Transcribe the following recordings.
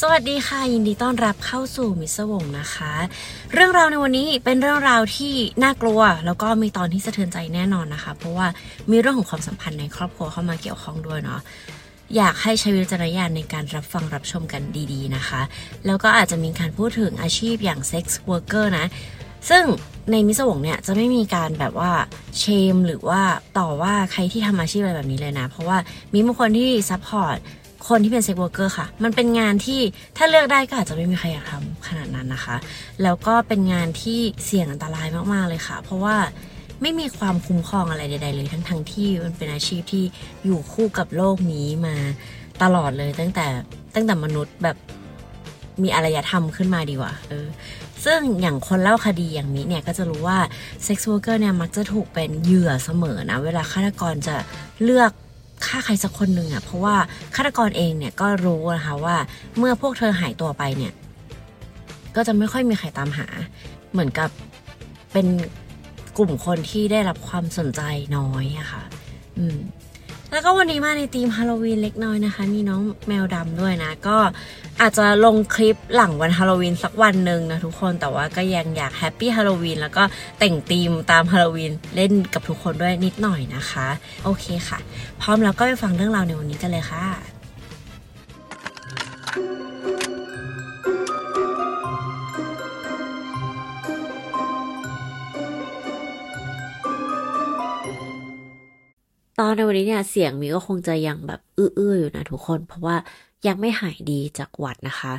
สวัสดีค่ะ ยินดีต้อนรับเข้าสู่มิสวงนะคะ เรื่องราวในวันนี้เป็นเรื่องราวที่น่ากลัว แล้วก็มีตอนที่สะเทือนใจแน่นอนนะคะ เพราะว่ามีเรื่องของความสัมพันธ์ในครอบครัวเข้ามาเกี่ยวข้องด้วยเนาะอยากให้ใช้วิจารณญาณในการรับฟังรับชมกันดีๆนะคะ แล้วก็อาจจะมีการพูดถึงอาชีพอย่าง sex worker นะ ซึ่งในมิสวงเนี่ยจะไม่มีการแบบว่า shame หรือว่าต่อว่าใครที่ทำอาชีพอะไรแบบนี้เลยนะ เพราะว่ามีบางคนที่ support คนที่เป็น sex worker ค่ะ มันเป็นงานที่ถ้าเลือกได้ก็อาจจะไม่มีใครอยากทำขนาดนั้นนะคะ แล้วก็เป็นงานที่เสี่ยงอันตรายมากๆเลยค่ะ เพราะว่าไม่มีความคุ้มครองอะไรใด ๆ เลยทั้งทั้งๆที่มันเป็นอาชีพที่อยู่คู่กับโลกนี้มาตลอดเลยตั้งแต่ตั้งแต่มนุษย์แบบมีอารยธรรมขึ้นมาดีกว่าเออซึ่งอย่างคนเล่าคดีอย่างนี้เนี่ยก็จะรู้ว่า sex worker เนี่ยมักจะถูกเป็นเหยื่อเสมอนะ เวลาฆาตกรจะเลือก ฆ่าใครสักคนหนึ่งอะ่ะเพราะว่าฆาตกรเองเนี่ยก็รู้นะคะว่าเมื่อพวกเธอหายตัวไปเนี่ย ก็จะไม่ค่อยมีใครตามหา เหมือนกับเป็นกลุ่มคนที่ได้รับความสนใจน้อยอะค่ะ อืม แล้วก็วันนี้มาในธีมฮาโลวีนเล็กน้อยนะคะ มีน้องแมวดำด้วยนะ ก็อาจจะลงคลิปหลังวันฮาโลวีนสักวันหนึ่งนะทุกคนแต่ว่าก็ยังอยาก Happy Halloween แล้วก็แต่งธีมตามฮาโลวีนเล่นกับทุกคนด้วยนิดหน่อยนะคะ โอเคค่ะ พร้อมแล้วก็ไปฟังเรื่องราวในวันนี้กันเลยค่ะ ตอนในวันนี้เนี่ยเสียงมีก็คงจะยังแบบอื้อๆอยู่นะทุกคน เพราะว่ายังไม่หายดีจากหวัดนะคะ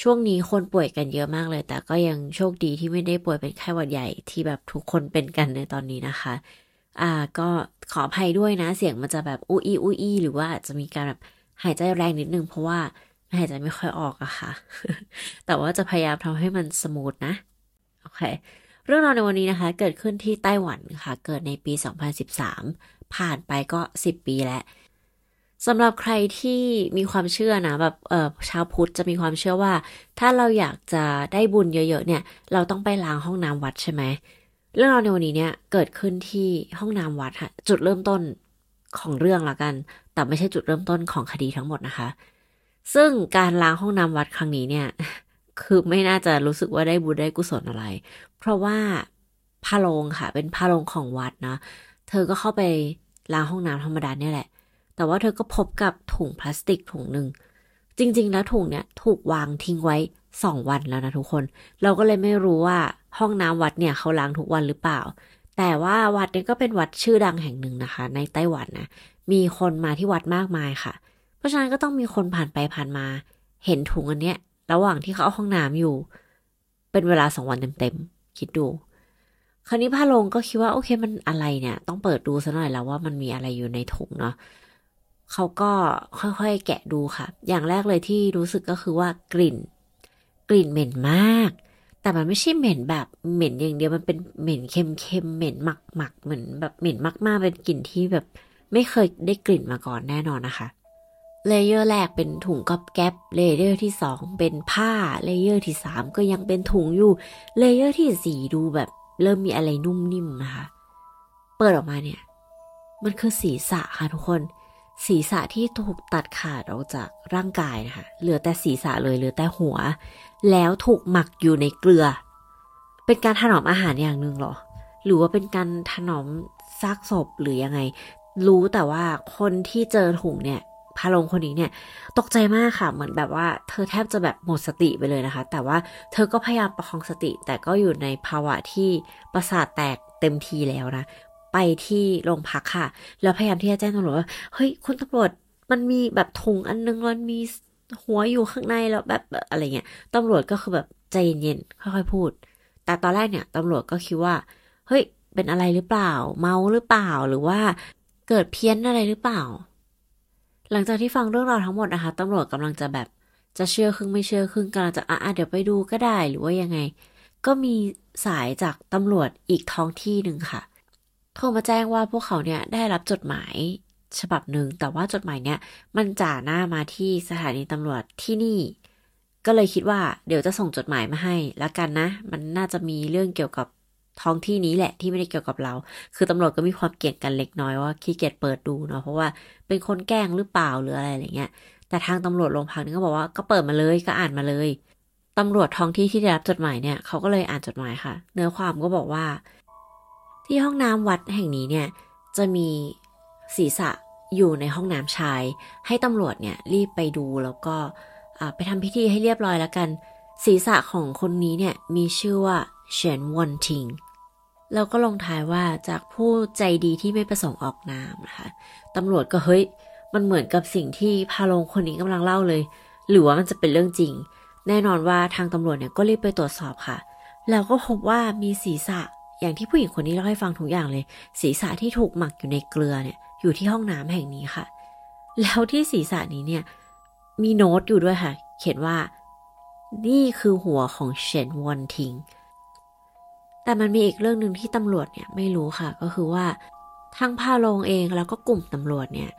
ช่วงนี้คนป่วยกันเยอะมากเลย แต่ก็ยังโชคดีที่ไม่ได้ป่วยเป็นไข้หวัดใหญ่ที่แบบทุกคนเป็นกันในตอนนี้นะคะ อ่าก็ขออภัยด้วยนะ เสียงมันจะแบบอู้อี้อู้อีหรือว่าจะมีการแบบหายใจแรงนิดนึง เพราะว่าหายใจไม่ค่อยออกอะค่ะ แต่ว่าจะพยายามทำให้มันสมูทนะ โอเค เรื่องราวในวันนี้นะคะ เกิดขึ้นที่ไต้หวันค่ะ เกิดในปี 2013 ผ่านไปก็10ปีแล้วสำหรับใครที่มีความเชื่อนะแบบเออชาวพุทธจะมีความเชื่อว่า ถ้าเราอยากจะได้บุญเยอะๆเนี่ย เราต้องไปล้างห้องน้ำวัดใช่ไหมเรื่องราวในวันนี้เนี่ยเกิดขึ้นที่ห้องน้ำวัดค่ะจุดเริ่มต้นของเรื่องละกัน แต่ไม่ใช่จุดเริ่มต้นของคดีทั้งหมดนะคะ ซึ่งการล้างห้องน้ำวัดครั้งนี้เนี่ย คือไม่น่าจะรู้สึกว่าได้บุญได้กุศลอะไร เพราะว่าพาโรงค่ะ เป็นพาโรงของวัดนะ เธอก็เข้าไปล้างห้องน้ำธรรมดาเนี่ยแหละ แต่ว่าเธอก็พบกับถุงพลาสติกถุงหนึ่ง จริง ๆ แล้วถุงเนี่ยถูกวางทิ้งไว้สองวันแล้วนะทุกคน เราก็เลยไม่รู้ว่าห้องน้ำวัดเนี่ยเขาล้างทุกวันหรือเปล่า แต่ว่าวัดเนี่ยก็เป็นวัดชื่อดังแห่งหนึ่งนะคะ ในไต้หวันนะ มีคนมาที่วัดมากมายค่ะ เพราะฉะนั้นก็ต้องมีคนผ่านไปผ่านมา เห็นถุงอันเนี้ย ระหว่างที่เขาเอาห้องน้ำอยู่ เป็นเวลาสองวันเต็มๆ คิดดู คราวนี้พระลงก็คิดว่าโอเคมันอะไรเนี่ย ต้องเปิดดูซะหน่อยแล้วว่ามันมีอะไรอยู่ในถุงเนาะเขาก็ค่อยๆแกะดูค่ะ อย่างแรกเลยที่รู้สึกก็คือว่ากลิ่น กลิ่นเหม็นมาก แต่มันไม่ใช่เหม็นแบบเหม็นอย่างเดียวมันเป็นเหม็นเค็มๆเหม็นหมักๆเหมือนแบบเหม็นมากๆเป็นกลิ่นที่แบบไม่เคยได้กลิ่นมาก่อนแน่นอนนะคะ layer แรกเป็นถุงก๊อบแก๊บ layer ที่สองเป็นผ้า layer ที่สามก็ยังเป็นถุงอยู่ layer ที่สี่ดูแบบ เริ่มมีอะไรนุ่มนิ่มนะคะ เปิดออกมาเนี่ย มันคือศีรษะค่ะทุกคน ศีรษะที่ถูกตัดขาดออกจากร่างกายนะคะ เหลือแต่ศีรษะเลยเหลือแต่หัว แล้วถูกหมักอยู่ในเกลือ เป็นการถนอมอาหารอย่างหนึ่งเหรอ หรือว่าเป็นการถนอมซากศพหรือยังไง รู้แต่ว่าคนที่เจอถุงเนี่ย พาลงคนนี้เนี่ยตกใจมากค่ะเหมือนแบบว่า เธอแทบจะแบบหมดสติไปเลยนะคะ แต่ว่าเธอก็พยายามประคองสติ แต่ก็อยู่ในภาวะที่ประสาทแตกเต็มทีแล้วนะ ไปที่โรงพักค่ะ แล้วพยายามที่จะแจ้งตำรวจว่าเฮ้ยคุณตำรวจมันมีแบบถุงอันนึงมันมีหัวอยู่ข้างในแล้วแบบอะไรเงี้ยตำรวจก็คือแบบใจเย็นๆค่อยๆพูด แต่ตอนแรกเนี่ยตำรวจก็คิดว่า เฮ้ย เป็นอะไรหรือเปล่า เมาหรือเปล่าหรือว่าเกิดเพี้ยนอะไรหรือเปล่า หลังจากที่ฟังเรื่องราวทั้งหมดนะคะตำรวจกำลังจะแบบจะเชื่อครึ่งไม่เชื่อครึ่งกำลังจะอะเดี๋ยวไปดูก็ได้หรือว่ายังไง ก็มีสายจากตำรวจอีกท้องที่หนึ่งค่ะโทรมาแจ้งว่าพวกเขาเนี่ยได้รับจดหมายฉบับหนึ่งแต่ว่าจดหมายเนี่ยมันจ่าหน้ามาที่สถานีตำรวจที่นี่ ก็เลยคิดว่าเดี๋ยวจะส่งจดหมายมาให้ล้วกันนะ มันน่าจะมีเรื่องเกี่ยวกับ ท้องที่นี้แหละที่ไม่ได้เกี่ยวกับเรา คือตำรวจก็มีความเกี่ยงกันเล็กน้อยว่าขี้เกียจเปิดดูเนาะเพราะว่าเป็นคนแกล้งหรือเปล่าหรืออะไรอะไรเงี้ย แต่ทางตำรวจโรงพักนี่ก็บอกว่าก็เปิดมาเลยก็อ่านมาเลยตำรวจท้องที่ที่ได้รับจดหมายเนี่ยเขาก็เลยอ่านจดหมายค่ะ เนื้อความก็บอกว่า ที่ห้องน้ำวัดแห่งนี้เนี่ยจะมีศีรษะอยู่ในห้องน้ำชาย ให้ตำรวจเนี่ยรีบไปดูแล้วก็ไปทำพิธีให้เรียบร้อยแล้วกัน ศีรษะของคนนี้เนี่ยมีชื่อว่าเฉียนวอนทิง แล้วก็ลงท้ายว่าจากผู้ใจดีที่ไม่ประสงค์ออกนามนะคะตำรวจก็เฮ้ย มันเหมือนกับสิ่งที่พาลงคนนี้กำลังเล่าเลย หรือว่ามันจะเป็นเรื่องจริง แน่นอนว่าทางตำรวจเนี่ยก็รีบไปตรวจสอบค่ะ แล้วก็พบว่ามีศีรษะอย่างที่ผู้หญิงคนนี้เล่าให้ฟังทุกอย่างเลย ศีรษะที่ถูกหมักอยู่ในเกลือเนี่ยอยู่ที่ห้องน้ำแห่งนี้ค่ะ แล้วที่ศีรษะนี้เนี่ย มีโน้ตอยู่ด้วยค่ะ เขียนว่า นี่คือหัวของเชนวอนทิง แต่มันมีอีกเรื่องหนึ่งที่ตำรวจเนี่ยไม่รู้ค่ะ ก็คือว่าทั้งพาโลงเองแล้วก็กลุ่มตำรวจเนี่ย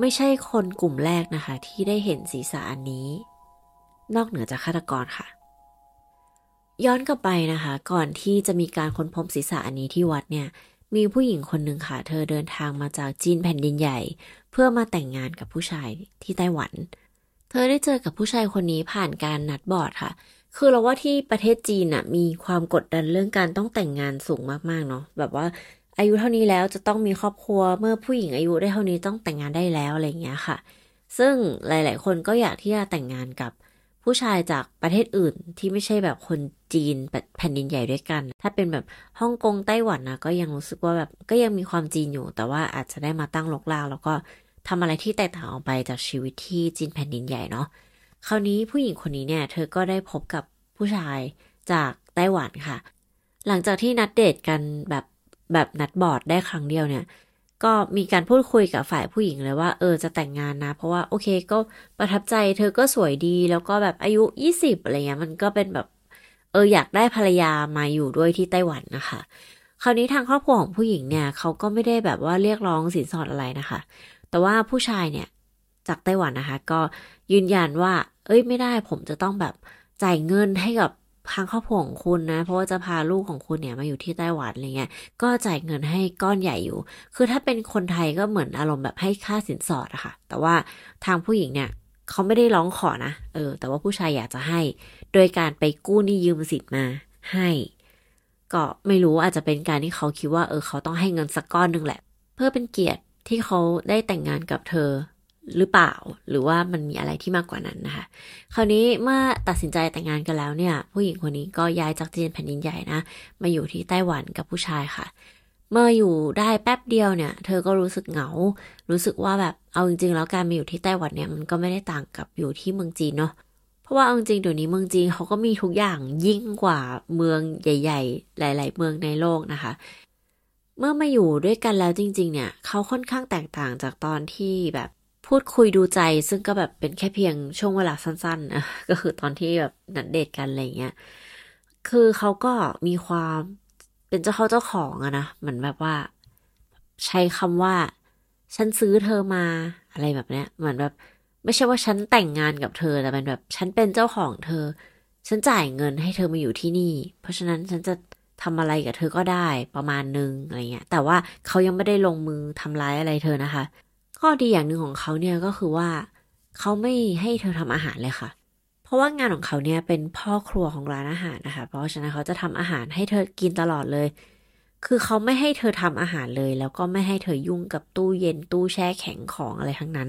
ไม่ใช่คนกลุ่มแรกนะคะ ที่ได้เห็นศีรษะอันนี้ นอกเหนือจากฆาตกรค่ะ ย้อนกลับไปนะคะ ก่อนที่จะมีการค้นพบศีรษะอันนี้ที่วัดเนี่ย มีผู้หญิงคนหนึ่งค่ะ เธอเดินทางมาจากจีนแผ่นดินใหญ่ เพื่อมาแต่งงานกับผู้ชายที่ไต้หวัน เธอได้เจอกับผู้ชายคนนี้ผ่านการนัดบอร์ดค่ะ คือเราว่าที่ประเทศจีนอะมีความกดดันเรื่องการต้องแต่งงานสูงมากๆเนาะแบบว่าอายุเท่านี้แล้วจะต้องมีครอบครัวเมื่อผู้หญิงอายุได้เท่านี้ต้องแต่งงานได้แล้วอะไรเงี้ยค่ะ ซึ่งหลาย ๆ คนก็อยากที่จะแต่งงานกับผู้ชายจากประเทศอื่นที่ไม่ใช่แบบคนจีนแผ่นดินใหญ่ด้วยกัน ถ้าเป็นแบบฮ่องกงไต้หวันนะก็ยังรู้สึกว่าแบบก็ยังมีความจีนอยู่ แต่ว่าอาจจะได้มาตั้งลกลากแล้วก็ทำอะไรที่แตกต่างออกไปจากชีวิตที่จีนแผ่นดินใหญ่เนาะ คราวนี้ผู้หญิงคนนี้เนี่ย เธอก็ได้พบกับผู้ชายจากไต้หวันค่ะ หลังจากที่นัดเดทกันแบบแบบนัดบอร์ดได้ครั้งเดียวเนี่ย ก็มีการพูดคุยกับฝ่ายผู้หญิงเลยว่า เออจะแต่งงานนะ เพราะว่าโอเคก็ประทับใจ เธอก็สวยดีแล้วก็แบบอายุยี่สิบอะไรเงี้ยมันก็เป็นแบบ เอออยากได้ภรรยามาอยู่ด้วยที่ไต้หวันนะคะ คราวนี้ทางครอบครัวของผู้หญิงเนี่ยเขาก็ไม่ได้แบบว่าเรียกร้องสินสอดอะไรนะคะ แต่ว่าผู้ชายเนี่ย จากไต้หวันนะคะ ก็ยืนยันว่า เอ้ยไม่ได้ผมจะต้องแบบจ่ายเงินให้กับทางครอบครัวของคุณนะ เพราะว่าจะพาลูกของคุณเนี่ยมาอยู่ที่ไต้หวันอะไรเงี้ย ก็จ่ายเงินให้ก้อนใหญ่อยู่ คือถ้าเป็นคนไทยก็เหมือนอารมณ์แบบให้ค่าสินสอดอะค่ะ แต่ว่าทางผู้หญิงเนี่ยเขาไม่ได้ร้องขอนะ เออ แต่ว่าผู้ชายอยากจะให้ โดยการไปกู้หนี้ยืมสิทธิ์มาให้ ก็ไม่รู้อาจจะเป็นการที่เขาคิดว่า เออเขาต้องให้เงินสักก้อนหนึ่งแหละ เพื่อเป็นเกียรติที่เขาได้แต่งงานกับเธอ หรือเปล่า หรือว่ามันมีอะไรที่มากกว่านั้นนะคะ คราวนี้เมื่อตัดสินใจแต่งงานกันแล้วเนี่ย ผู้หญิงคนนี้ก็ย้ายจากจีนแผ่นดินใหญ่นะ มาอยู่ที่ไต้หวันกับผู้ชายค่ะ เมื่ออยู่ได้แป๊บเดียวเนี่ย เธอก็รู้สึกเหงา รู้สึกว่าแบบเอาจริงๆแล้วการมาอยู่ที่ไต้หวันเนี่ยมันก็ไม่ได้ต่างกับอยู่ที่เมืองจีนเนาะเพราะว่าเอาจริงเดี๋ยวนี้เมืองจีนเขาก็มีทุกอย่างยิ่งกว่าเมืองใหญ่ ๆ หลาย ๆ เมืองในโลกนะคะเมื่อมาอยู่ด้วยกันแล้วจริง ๆ เนี่ย เขาค่อนข้างแตกต่างจากตอนที่แบบ พูดคุยดูใจซึ่งก็แบบเป็นแค่เพียงช่วงเวลาสั้นๆนะก็คือตอนที่แบบนัดเดทกันอะไรเงี้ยคือเขาก็มีความเป็นเจ้าเขาเจ้าของอะนะเหมือนแบบว่า ใช้คำว่า ฉันซื้อเธอมาอะไรแบบเนี้ยเหมือนแบบ ไม่ใช่ว่าฉันแต่งงานกับเธอแต่เป็นแบบ ฉันเป็นเจ้าของเธอ ฉันจ่ายเงินให้เธอมาอยู่ที่นี่ เพราะฉะนั้นฉันจะทำอะไรกับเธอก็ได้ประมาณนึงอะไรเงี้ย แต่ว่าเขายังไม่ได้ลงมือทำร้ายอะไรเธอนะคะ ข้อดีอย่างหนึ่งของเขาเนี่ยก็คือว่าเขาไม่ให้เธอทำอาหารเลยค่ะ เพราะว่างานของเขาเนี่ยเป็นพ่อครัวของร้านอาหารนะคะ เพราะฉะนั้นเขาจะทำอาหารให้เธอกินตลอดเลย คือเขาไม่ให้เธอทำอาหารเลย แล้วก็ไม่ให้เธอยุ่งกับตู้เย็นตู้แช่แข็งของอะไรทั้งนั้น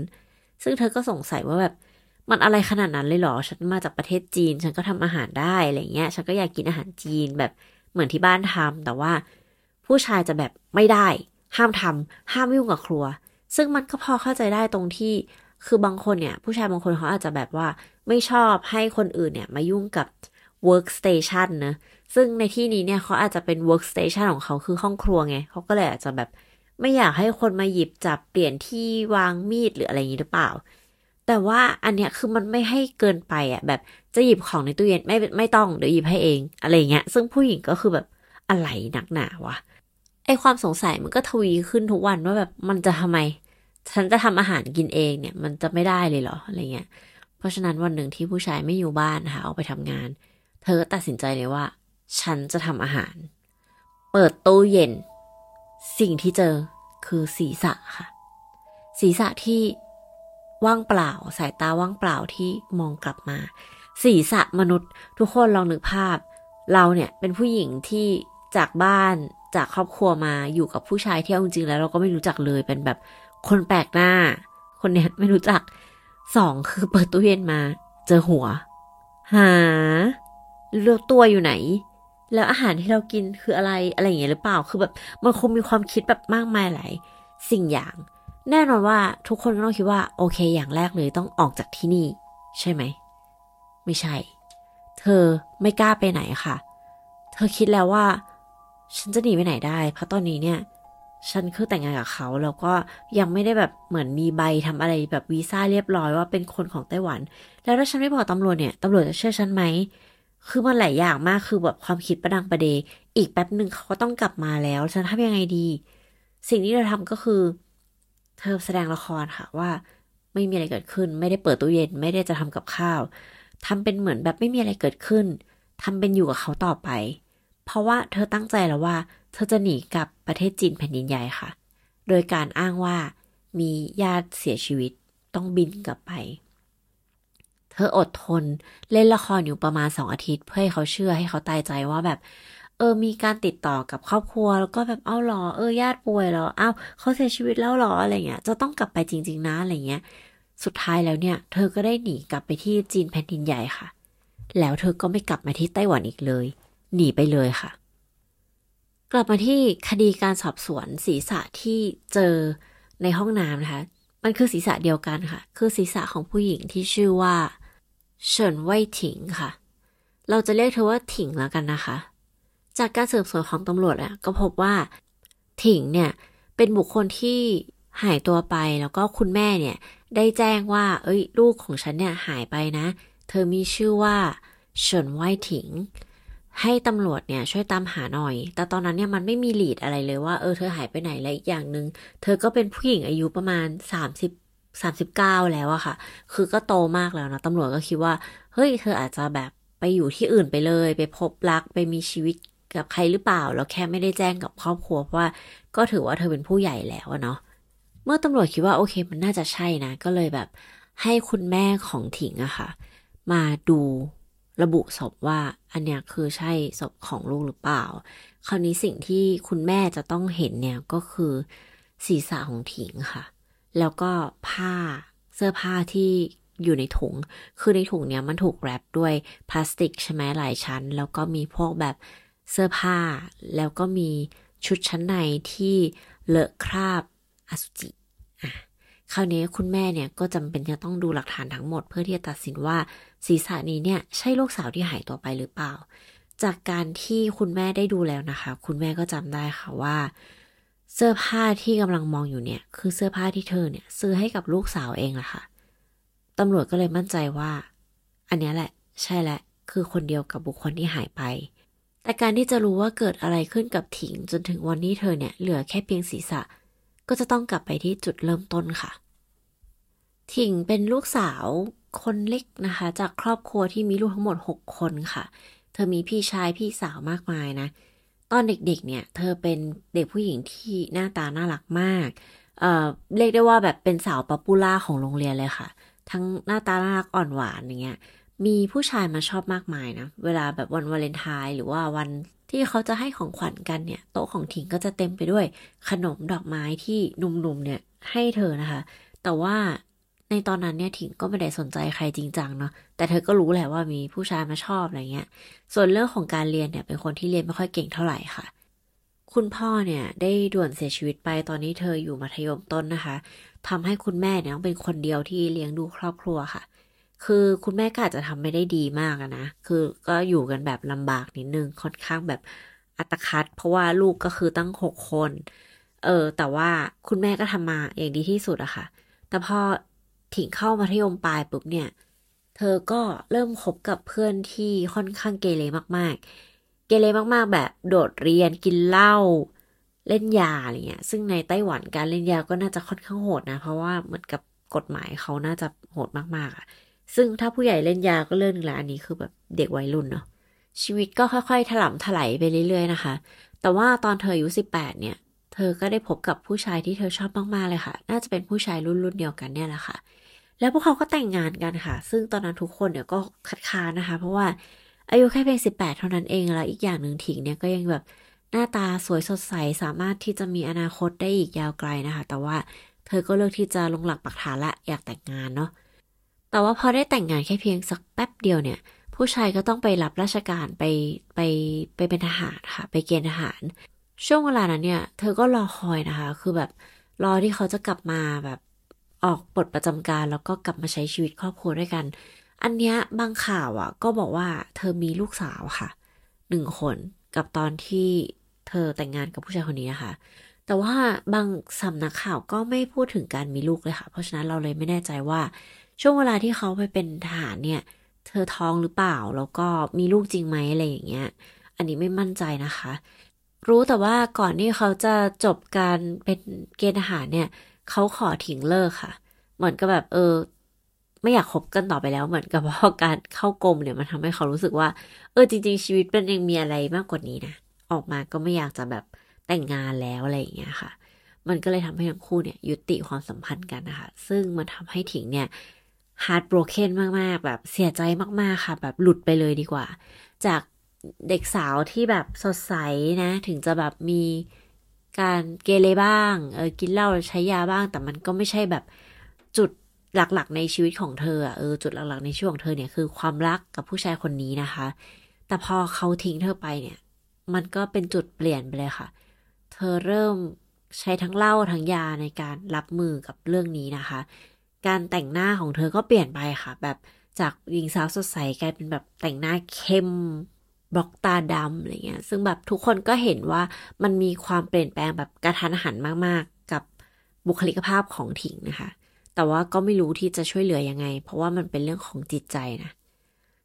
ซึ่งเธอก็สงสัยว่าแบบมันอะไรขนาดนั้นเลยเหรอ ฉันมาจากประเทศจีน ฉันก็ทำอาหารได้อะไรเงี้ย ฉันก็อยากกินอาหารจีนแบบเหมือนที่บ้านทำแต่ว่าผู้ชายจะแบบไม่ได้ ห้ามทำห้ามยุ่งกับครัว ซึ่งมันก็พอเข้าใจได้ตรงที่คือบางคนเนี่ย ผู้ชายบางคนเขาอาจจะแบบว่าไม่ชอบให้คนอื่นเนี่ยมายุ่งกับ workstation นะซึ่งในที่นี้เนี่ยเขาอาจจะเป็น workstation ของเขาคือห้องครัวไงเขาก็เลยอาจจะแบบไม่อยากให้คนมาหยิบจับเปลี่ยนที่วางมีดหรืออะไรอย่างนี้หรือเปล่า แต่ว่าอันเนี้ยคือมันไม่ให้เกินไปอะแบบจะหยิบของในตู้เย็นไม่ไม่ต้องเดี๋ยวหยิบให้เองอะไรเงี้ย ซึ่งผู้หญิงก็คือแบบอะไรหนักหนาวะไอความสงสัยมันก็ทวีขึ้นทุกวันว่าแบบมันจะทำไม ฉันจะทำอาหารกินเองเนี่ย มันจะไม่ได้เลยเหรออะไรเงี้ย เพราะฉะนั้นวันหนึ่งที่ผู้ชายไม่อยู่บ้านนะคะออกไปทำงาน เธอตัดสินใจเลยว่า ฉันจะทำอาหาร เปิดตู้เย็น สิ่งที่เจอคือศีรษะค่ะ ศีรษะที่ว่างเปล่า สายตาว่างเปล่าที่มองกลับมา ศีรษะมนุษย์ ทุกคนลองนึกภาพ เราเนี่ยเป็นผู้หญิงที่จากบ้านจากครอบครัวมาอยู่กับผู้ชายที่จริงๆแล้วเราก็ไม่รู้จักเลยเป็นแบบ คนแปลกหน้า คนเนี้ยไม่รู้จักสองคือเปิดตู้เย็นมา เจอหัว หาเลือกตัวอยู่ไหน แล้วอาหารที่เรากินคืออะไรอะไรอย่างเงี้ยหรือเปล่าคือแบบมันคงมีความคิดแบบมากมายหลายสิ่งอย่าง แน่นอนว่าทุกคนก็ต้องคิดว่า โอเค อย่างแรกเลยต้องออกจากที่นี่ ใช่ไหม ไม่ใช่ เธอไม่กล้าไปไหนค่ะ เธอคิดแล้วว่า ฉันจะหนีไปไหนได้ เพราะตอนนี้เนี่ย ฉันคือแต่งงานกับเขาแล้วก็ยังไม่ได้แบบเหมือนมีใบทำอะไรแบบวีซ่าเรียบร้อยว่าเป็นคนของไต้หวัน แล้วถ้าฉันไม่บอกตำรวจเนี่ยตำรวจจะเชื่อฉันไหมคือมันหลายอย่างมากคือแบบความคิดประดังประเด อีกแป๊บหนึ่งเขาก็ต้องกลับมาแล้ว ฉันทำยังไงดี สิ่งที่เราทำก็คือ เธอแสดงละครค่ะว่า ไม่มีอะไรเกิดขึ้น ไม่ได้เปิดตู้เย็น ไม่ได้จะทำกับข้าวทำเป็นเหมือนแบบไม่มีอะไรเกิดขึ้นทำเป็นอยู่กับเขาต่อไป เพราะว่าเธอตั้งใจแล้วว่า เธอจะหนีกลับประเทศจีนแผ่นดินใหญ่ค่ะ โดยการอ้างว่ามีญาติเสียชีวิตต้องบินกลับไป เธออดทนเล่นละครอยู่ประมาณสองอาทิตย์เพื่อให้เขาเชื่อให้เขาตายใจว่าแบบ เออมีการติดต่อกับครอบครัว แล้วก็แบบเอ้าหรอเออญาติป่วยแล้วเอ้าเขาเสียชีวิตแล้วหรออะไรเงี้ย จะต้องกลับไปจริง ๆ นะอะไรเงี้ย สุดท้ายแล้วเนี่ย เธอก็ได้หนีกลับไปที่จีนแผ่นดินใหญ่ค่ะ แล้วเธอก็ไม่กลับมาที่ไต้หวันอีกเลย หนีไปเลยค่ะ กลับมาที่คดีการสอบสวนศีรษะที่เจอในห้องน้ำนะคะมันคือศีรษะเดียวกันค่ะ คือศีรษะของผู้หญิงที่ชื่อว่าเฉินไว่ถิงค่ะ เราจะเรียกเธอว่าถิงแล้วกันนะคะ จากการสืบสวนของตำรวจอะก็พบว่าถิงเนี่ยเป็นบุคคลที่หายตัวไปแล้วก็คุณแม่เนี่ย ได้แจ้งว่า เอ้ย ลูกของฉันเนี่ยหายไปนะ เธอมีชื่อว่าเฉินไว่ถิง ให้ตำรวจเนี่ยช่วยตามหาหน่อย แต่ตอนนั้นเนี่ยมันไม่มีลีดอะไรเลยว่าเออเธอหายไปไหนและอีกอย่างหนึง่งเธอก็เป็นผู้หญิงอายุประมาณ 30 39 แล้วอะค่ะ คือก็โตมากแล้วนะตำรวจก็คิดว่า เฮ้ย เธออาจจะแบบไปอยู่ที่อื่นไปเลย ไปพบรักไปมีชีวิตกับใครหรือเปล่า แล้วแค่ไม่ได้แจ้งกับครอบครัว เพราะว่าก็ถือว่าเธอเป็นผู้ใหญ่แล้วเนาะ เมื่อตำรวจคิดว่าโอเคมันน่าจะใช่นะ ก็เลยแบบให้คุณแม่ของถิงอะค่ะ มาดู ระบุศพว่า อันเนี้ยคือใช่ศพของลูกหรือเปล่า คราวนี้สิ่งที่คุณแม่จะต้องเห็นเนี่ยก็คือศีรษะของถิงค่ะ แล้วก็ผ้าเสื้อผ้าที่อยู่ในถุง คือในถุงเนี้ยมันถูกแรปด้วยพลาสติกใช่ไหมหลายชั้น แล้วก็มีพวกแบบเสื้อผ้า แล้วก็มีชุดชั้นในที่เลอะคราบอสุจิ คราวนี้คุณแม่เนี่ยก็จำเป็นจะต้องดูหลักฐานทั้งหมด เพื่อที่จะตัดสินว่าศีรษะนี้เนี่ยใช่ลูกสาวที่หายตัวไปหรือเปล่า จากการที่คุณแม่ได้ดูแล้วนะคะ คุณแม่ก็จำได้ค่ะว่า เสื้อผ้าที่กำลังมองอยู่เนี่ยคือเสื้อผ้าที่เธอเนี่ยซื้อให้กับลูกสาวเองละค่ะตำรวจก็เลยมั่นใจว่า อันนี้แหละ ใช่แหละ คือคนเดียวกับบุคคลที่หายไป แต่การที่จะรู้ว่าเกิดอะไรขึ้นกับถิงจนถึงวันนี้เธอเนี่ยเหลือแค่เพียงศีรษะ ก็จะต้องกลับไปที่จุดเริ่มต้นค่ะ ถิงเป็นลูกสาวคนเล็กนะคะ จากครอบครัวที่มีลูกทั้งหมด 6 คนค่ะ เธอมีพี่ชายพี่สาวมากมายนะ ตอนเด็กๆ เนี่ย เธอเป็นเด็กผู้หญิงที่หน้าตาน่ารักมากเอ่อเรียกได้ว่าแบบเป็นสาว popular ของโรงเรียนเลยค่ะ ทั้งหน้าตาน่ารักอ่อนหวานอย่างเงี้ย มีผู้ชายมาชอบมากมายนะ เวลาแบบวันวาเลนไทน์หรือว่าวันที่เขาจะให้ของขวัญกันเนี่ย โต๊ะของถิงก็จะเต็มไปด้วยขนมดอกไม้ที่หนุ่มๆเนี่ยให้เธอนะคะ แต่ว่าในตอนนั้นเนี่ยถิงก็ไม่ได้สนใจใครจริงจังเนาะแต่เธอก็รู้แหละว่ามีผู้ชายมาชอบอะไรเงี้ย ส่วนเรื่องของการเรียนเนี่ยเป็นคนที่เรียนไม่ค่อยเก่งเท่าไหร่ค่ะ คุณพ่อเนี่ยได้ด่วนเสียชีวิตไปตอนนี้เธออยู่มัธยมต้นนะคะทำให้คุณแม่เนี่ยต้องเป็นคนเดียวที่เลี้ยงดูครอบครัวค่ะ คือคุณแม่ก็อาจจะทำไม่ได้ดีมากนะ คือก็อยู่กันแบบลำบากนิดนึง ค่อนข้างแบบอัตคัด เพราะว่าลูกก็คือตั้งหกคน เออ แต่ว่าคุณแม่ก็ทำมาอย่างดีที่สุดอะค่ะ แต่พอถิงเข้ามัธยมปลายปุ๊บเนี่ย เธอก็เริ่มคบกับเพื่อนที่ค่อนข้างเกเรมาก ๆ เกเรมากๆ แบบโดดเรียนกินเหล้าเล่นยาอะไรเงี้ย ซึ่งในไต้หวันการเล่นยาก็น่าจะค่อนข้างโหดนะ เพราะว่าเหมือนกับกฎหมายเขาน่าจะโหดมากๆอะ ซึ่งถ้าผู้ใหญ่เล่นยาก็เรื่องนึงละอันนี้คือแบบเด็กวัยรุ่นเนาะชีวิตก็ค่อยๆ ถล่มถลายไปเรื่อยๆนะคะ แต่ว่าตอนเธออายุสิบแปดเนี่ย เธอก็ได้พบกับผู้ชายที่เธอชอบมากๆเลยค่ะ น่าจะเป็นผู้ชายรุ่นรุ่นเดียวกันเนี่ยแหละค่ะ แล้วพวกเขาก็แต่งงานกันค่ะ ซึ่งตอนนั้นทุกคนเนี่ยก็คัดค้านนะคะ เพราะว่าอายุแค่เพียงสิบแปดเท่านั้นเอง แล้วอีกอย่างหนึ่งถิงเนี่ยก็ยังแบบหน้าตาสวยสดใสสามารถที่จะมีอนาคตได้อีกยาวไกลนะคะ แต่ว่าเธอก็เลือกที่จะลงหลักปักฐานละอยากแต่งงานเนาะ แต่ว่าพอได้แต่งงานแค่เพียงสักแป๊บเดียวเนี่ย ผู้ชายก็ต้องไปรับราชการไปไปไปเป็นทหารค่ะ ไปเกณฑ์ทหาร ช่วงเวลานั้นเนี่ย เธอก็รอคอยนะคะ คือแบบรอที่เขาจะกลับมาแบบออกปลดประจำการแล้วก็กลับมาใช้ชีวิตครอบครัวด้วยกัน อันเนี้ยบางข่าวอะ ก็บอกว่าเธอมีลูกสาวค่ะหนึ่งคนกับตอนที่เธอแต่งงานกับผู้ชายคนนี้นะคะแต่ว่าบางสำนักข่าวก็ไม่พูดถึงการมีลูกเลยค่ะ เพราะฉะนั้นเราเลยไม่แน่ใจว่า ช่วงเวลาที่เขาไปเป็นทหารเนี่ย เธอท้องหรือเปล่า แล้วก็มีลูกจริงไหมอะไรอย่างเงี้ย อันนี้ไม่มั่นใจนะคะ รู้แต่ว่าก่อนที่เขาจะจบการเป็นเกณฑ์ทหารเนี่ย เขาขอทิ้งเลิกค่ะ เหมือนกับแบบเออ ไม่อยากคบกันต่อไปแล้วเหมือนกับว่าการเข้ากรมเนี่ยมันทำให้เขารู้สึกว่า เออจริง ๆ ชีวิตมันยังมีอะไรมากกว่านี้นะออกมาก็ไม่อยากจะแบบแต่งงานแล้วอะไรอย่างเงี้ยค่ะ มันก็เลยทำให้ทั้งคู่เนี่ยยุติความสัมพันธ์กันนะคะ ซึ่งมันทำให้ถิงเนี่ย heartbroken มากๆ แบบเสียใจมากๆค่ะ แบบหลุดไปเลยดีกว่า จากเด็กสาวที่แบบสดใสนะ ถึงจะแบบมีการเกเรบ้าง เออกินเหล้าใช้ยาบ้าง แต่มันก็ไม่ใช่แบบจุดหลักๆ ในชีวิตของเธอเออจุดหลักๆในชีวิตของเธอเนี่ยคือความรักกับผู้ชายคนนี้นะคะ แต่พอเขาทิ้งเธอไปเนี่ย มันก็เป็นจุดเปลี่ยนไปเลยค่ะ เธอเริ่มใช้ทั้งเหล้าทั้งยาในการรับมือกับเรื่องนี้นะคะ การแต่งหน้าของเธอก็เปลี่ยนไปค่ะ แบบจากหญิงสาวสดใสกลายเป็นแบบแต่งหน้าเข้มบล็อกตาดำอะไรเงี้ย ซึ่งแบบทุกคนก็เห็นว่ามันมีความเปลี่ยนแปลงแบบกระทันหันมาก ๆ กับบุคลิกภาพของถิงนะคะ แต่ว่าก็ไม่รู้ที่จะช่วยเหลือยังไง เพราะว่ามันเป็นเรื่องของจิตใจนะ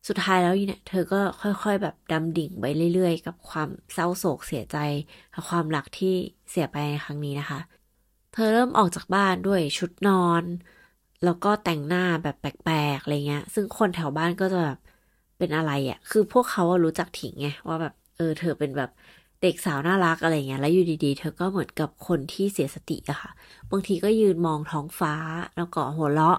สุดท้ายแล้วเนี่ยเธอก็ค่อยๆ แบบดำดิ่งไปเรื่อย ๆ กับความเศร้าโศกเสียใจกับความรักที่เสียไปในครั้งนี้นะคะ เธอเริ่มออกจากบ้านด้วยชุดนอน แล้วก็แต่งหน้าแบบแปลกๆอะไรเงี้ย ซึ่งคนแถวบ้านก็จะแบบเป็นอะไรอะ่ะ คือพวกเขารู้จักถิงไงว่าแบบเออเธอเป็นแบบเด็กสาวน่ารักอะไรเงี้ย แล้วอยู่ดีๆ เธอก็เหมือนกับคนที่เสียสติอะค่ะ บางทีก็ยืนมองท้องฟ้าแล้วก็หัวเราะ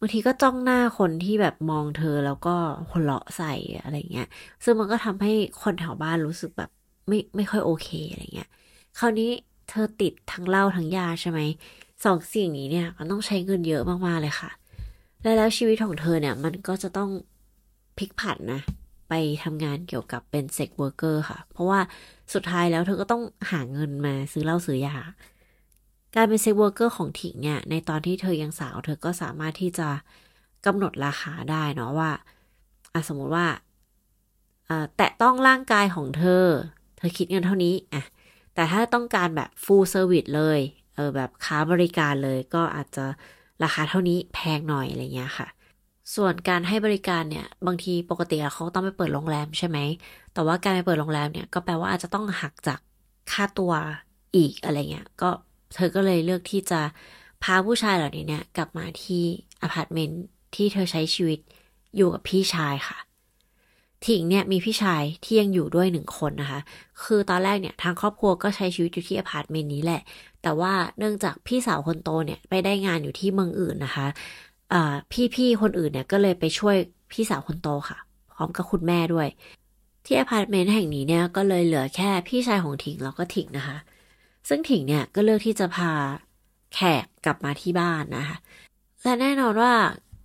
บางทีก็จ้องหน้าคนที่แบบมองเธอแล้วก็หัวเราะใส่อะไรเงี้ย ซึ่งมันก็ทำให้คนแถวบ้านรู้สึกแบบไม่ไม่ค่อยโอเคอะไรเงี้ย คราวนี้เธอติดทั้งเหล้าทั้งยาใช่ไหม สองสิ่งนี้เนี่ย มันต้องใช้เงินเยอะมากๆเลยค่ะ และแล้วชีวิตของเธอเนี่ย มันก็จะต้องพลิกผันนะ ไปทำงานเกี่ยวกับเป็น sex worker ค่ะ เพราะว่าสุดท้ายแล้วเธอก็ต้องหาเงินมาซื้อเหล้าซื้อยา การเป็น sex worker ของถิงเนี่ย ในตอนที่เธอยังสาว เธอก็สามารถที่จะกำหนดราคาได้เนาะว่าอะสมมติว่าแตะต้องร่างกายของเธอ เธอคิดเงินเท่านี้อะแต่ถ้าต้องการแบบ full service เลย เออแบบค้าบริการเลยก็อาจจะราคาเท่านี้แพงหน่อยอะไรเงี้ยค่ะ ส่วนการให้บริการเนี่ยบางทีปกติเขาต้องไปเปิดโรงแรมใช่ไหม แต่ว่าการไปเปิดโรงแรมเนี่ยก็แปลว่าอาจจะต้องหักจากค่าตัวอีกอะไรเงี้ย ก็เธอก็เลยเลือกที่จะพาผู้ชายเหล่านี้เนี่ยกลับมาที่อพาร์ตเมนต์ที่เธอใช้ชีวิตอยู่กับพี่ชายค่ะ ถิงเนี่ยมีพี่ชายที่ยังอยู่ด้วยหนึ่งคนนะคะ คือตอนแรกเนี่ยทางครอบครัวก็ใช้ชีวิตอยู่ที่อพาร์ตเมนต์นี้แหละ แต่ว่าเนื่องจากพี่สาวคนโตเนี่ยไปได้งานอยู่ที่เมืองอื่นนะคะพี่ๆคนอื่นเนี่ยก็เลยไปช่วยพี่สาวคนโตค่ะ พร้อมกับคุณแม่ด้วย ที่อพาร์ตเมนต์แห่งนี้เนี่ยก็เลยเหลือแค่พี่ชายของถิงแล้วก็ถิงนะคะ ซึ่งถิงเนี่ยก็เลือกที่จะพาแขกกลับมาที่บ้านนะคะ และแน่นอนว่า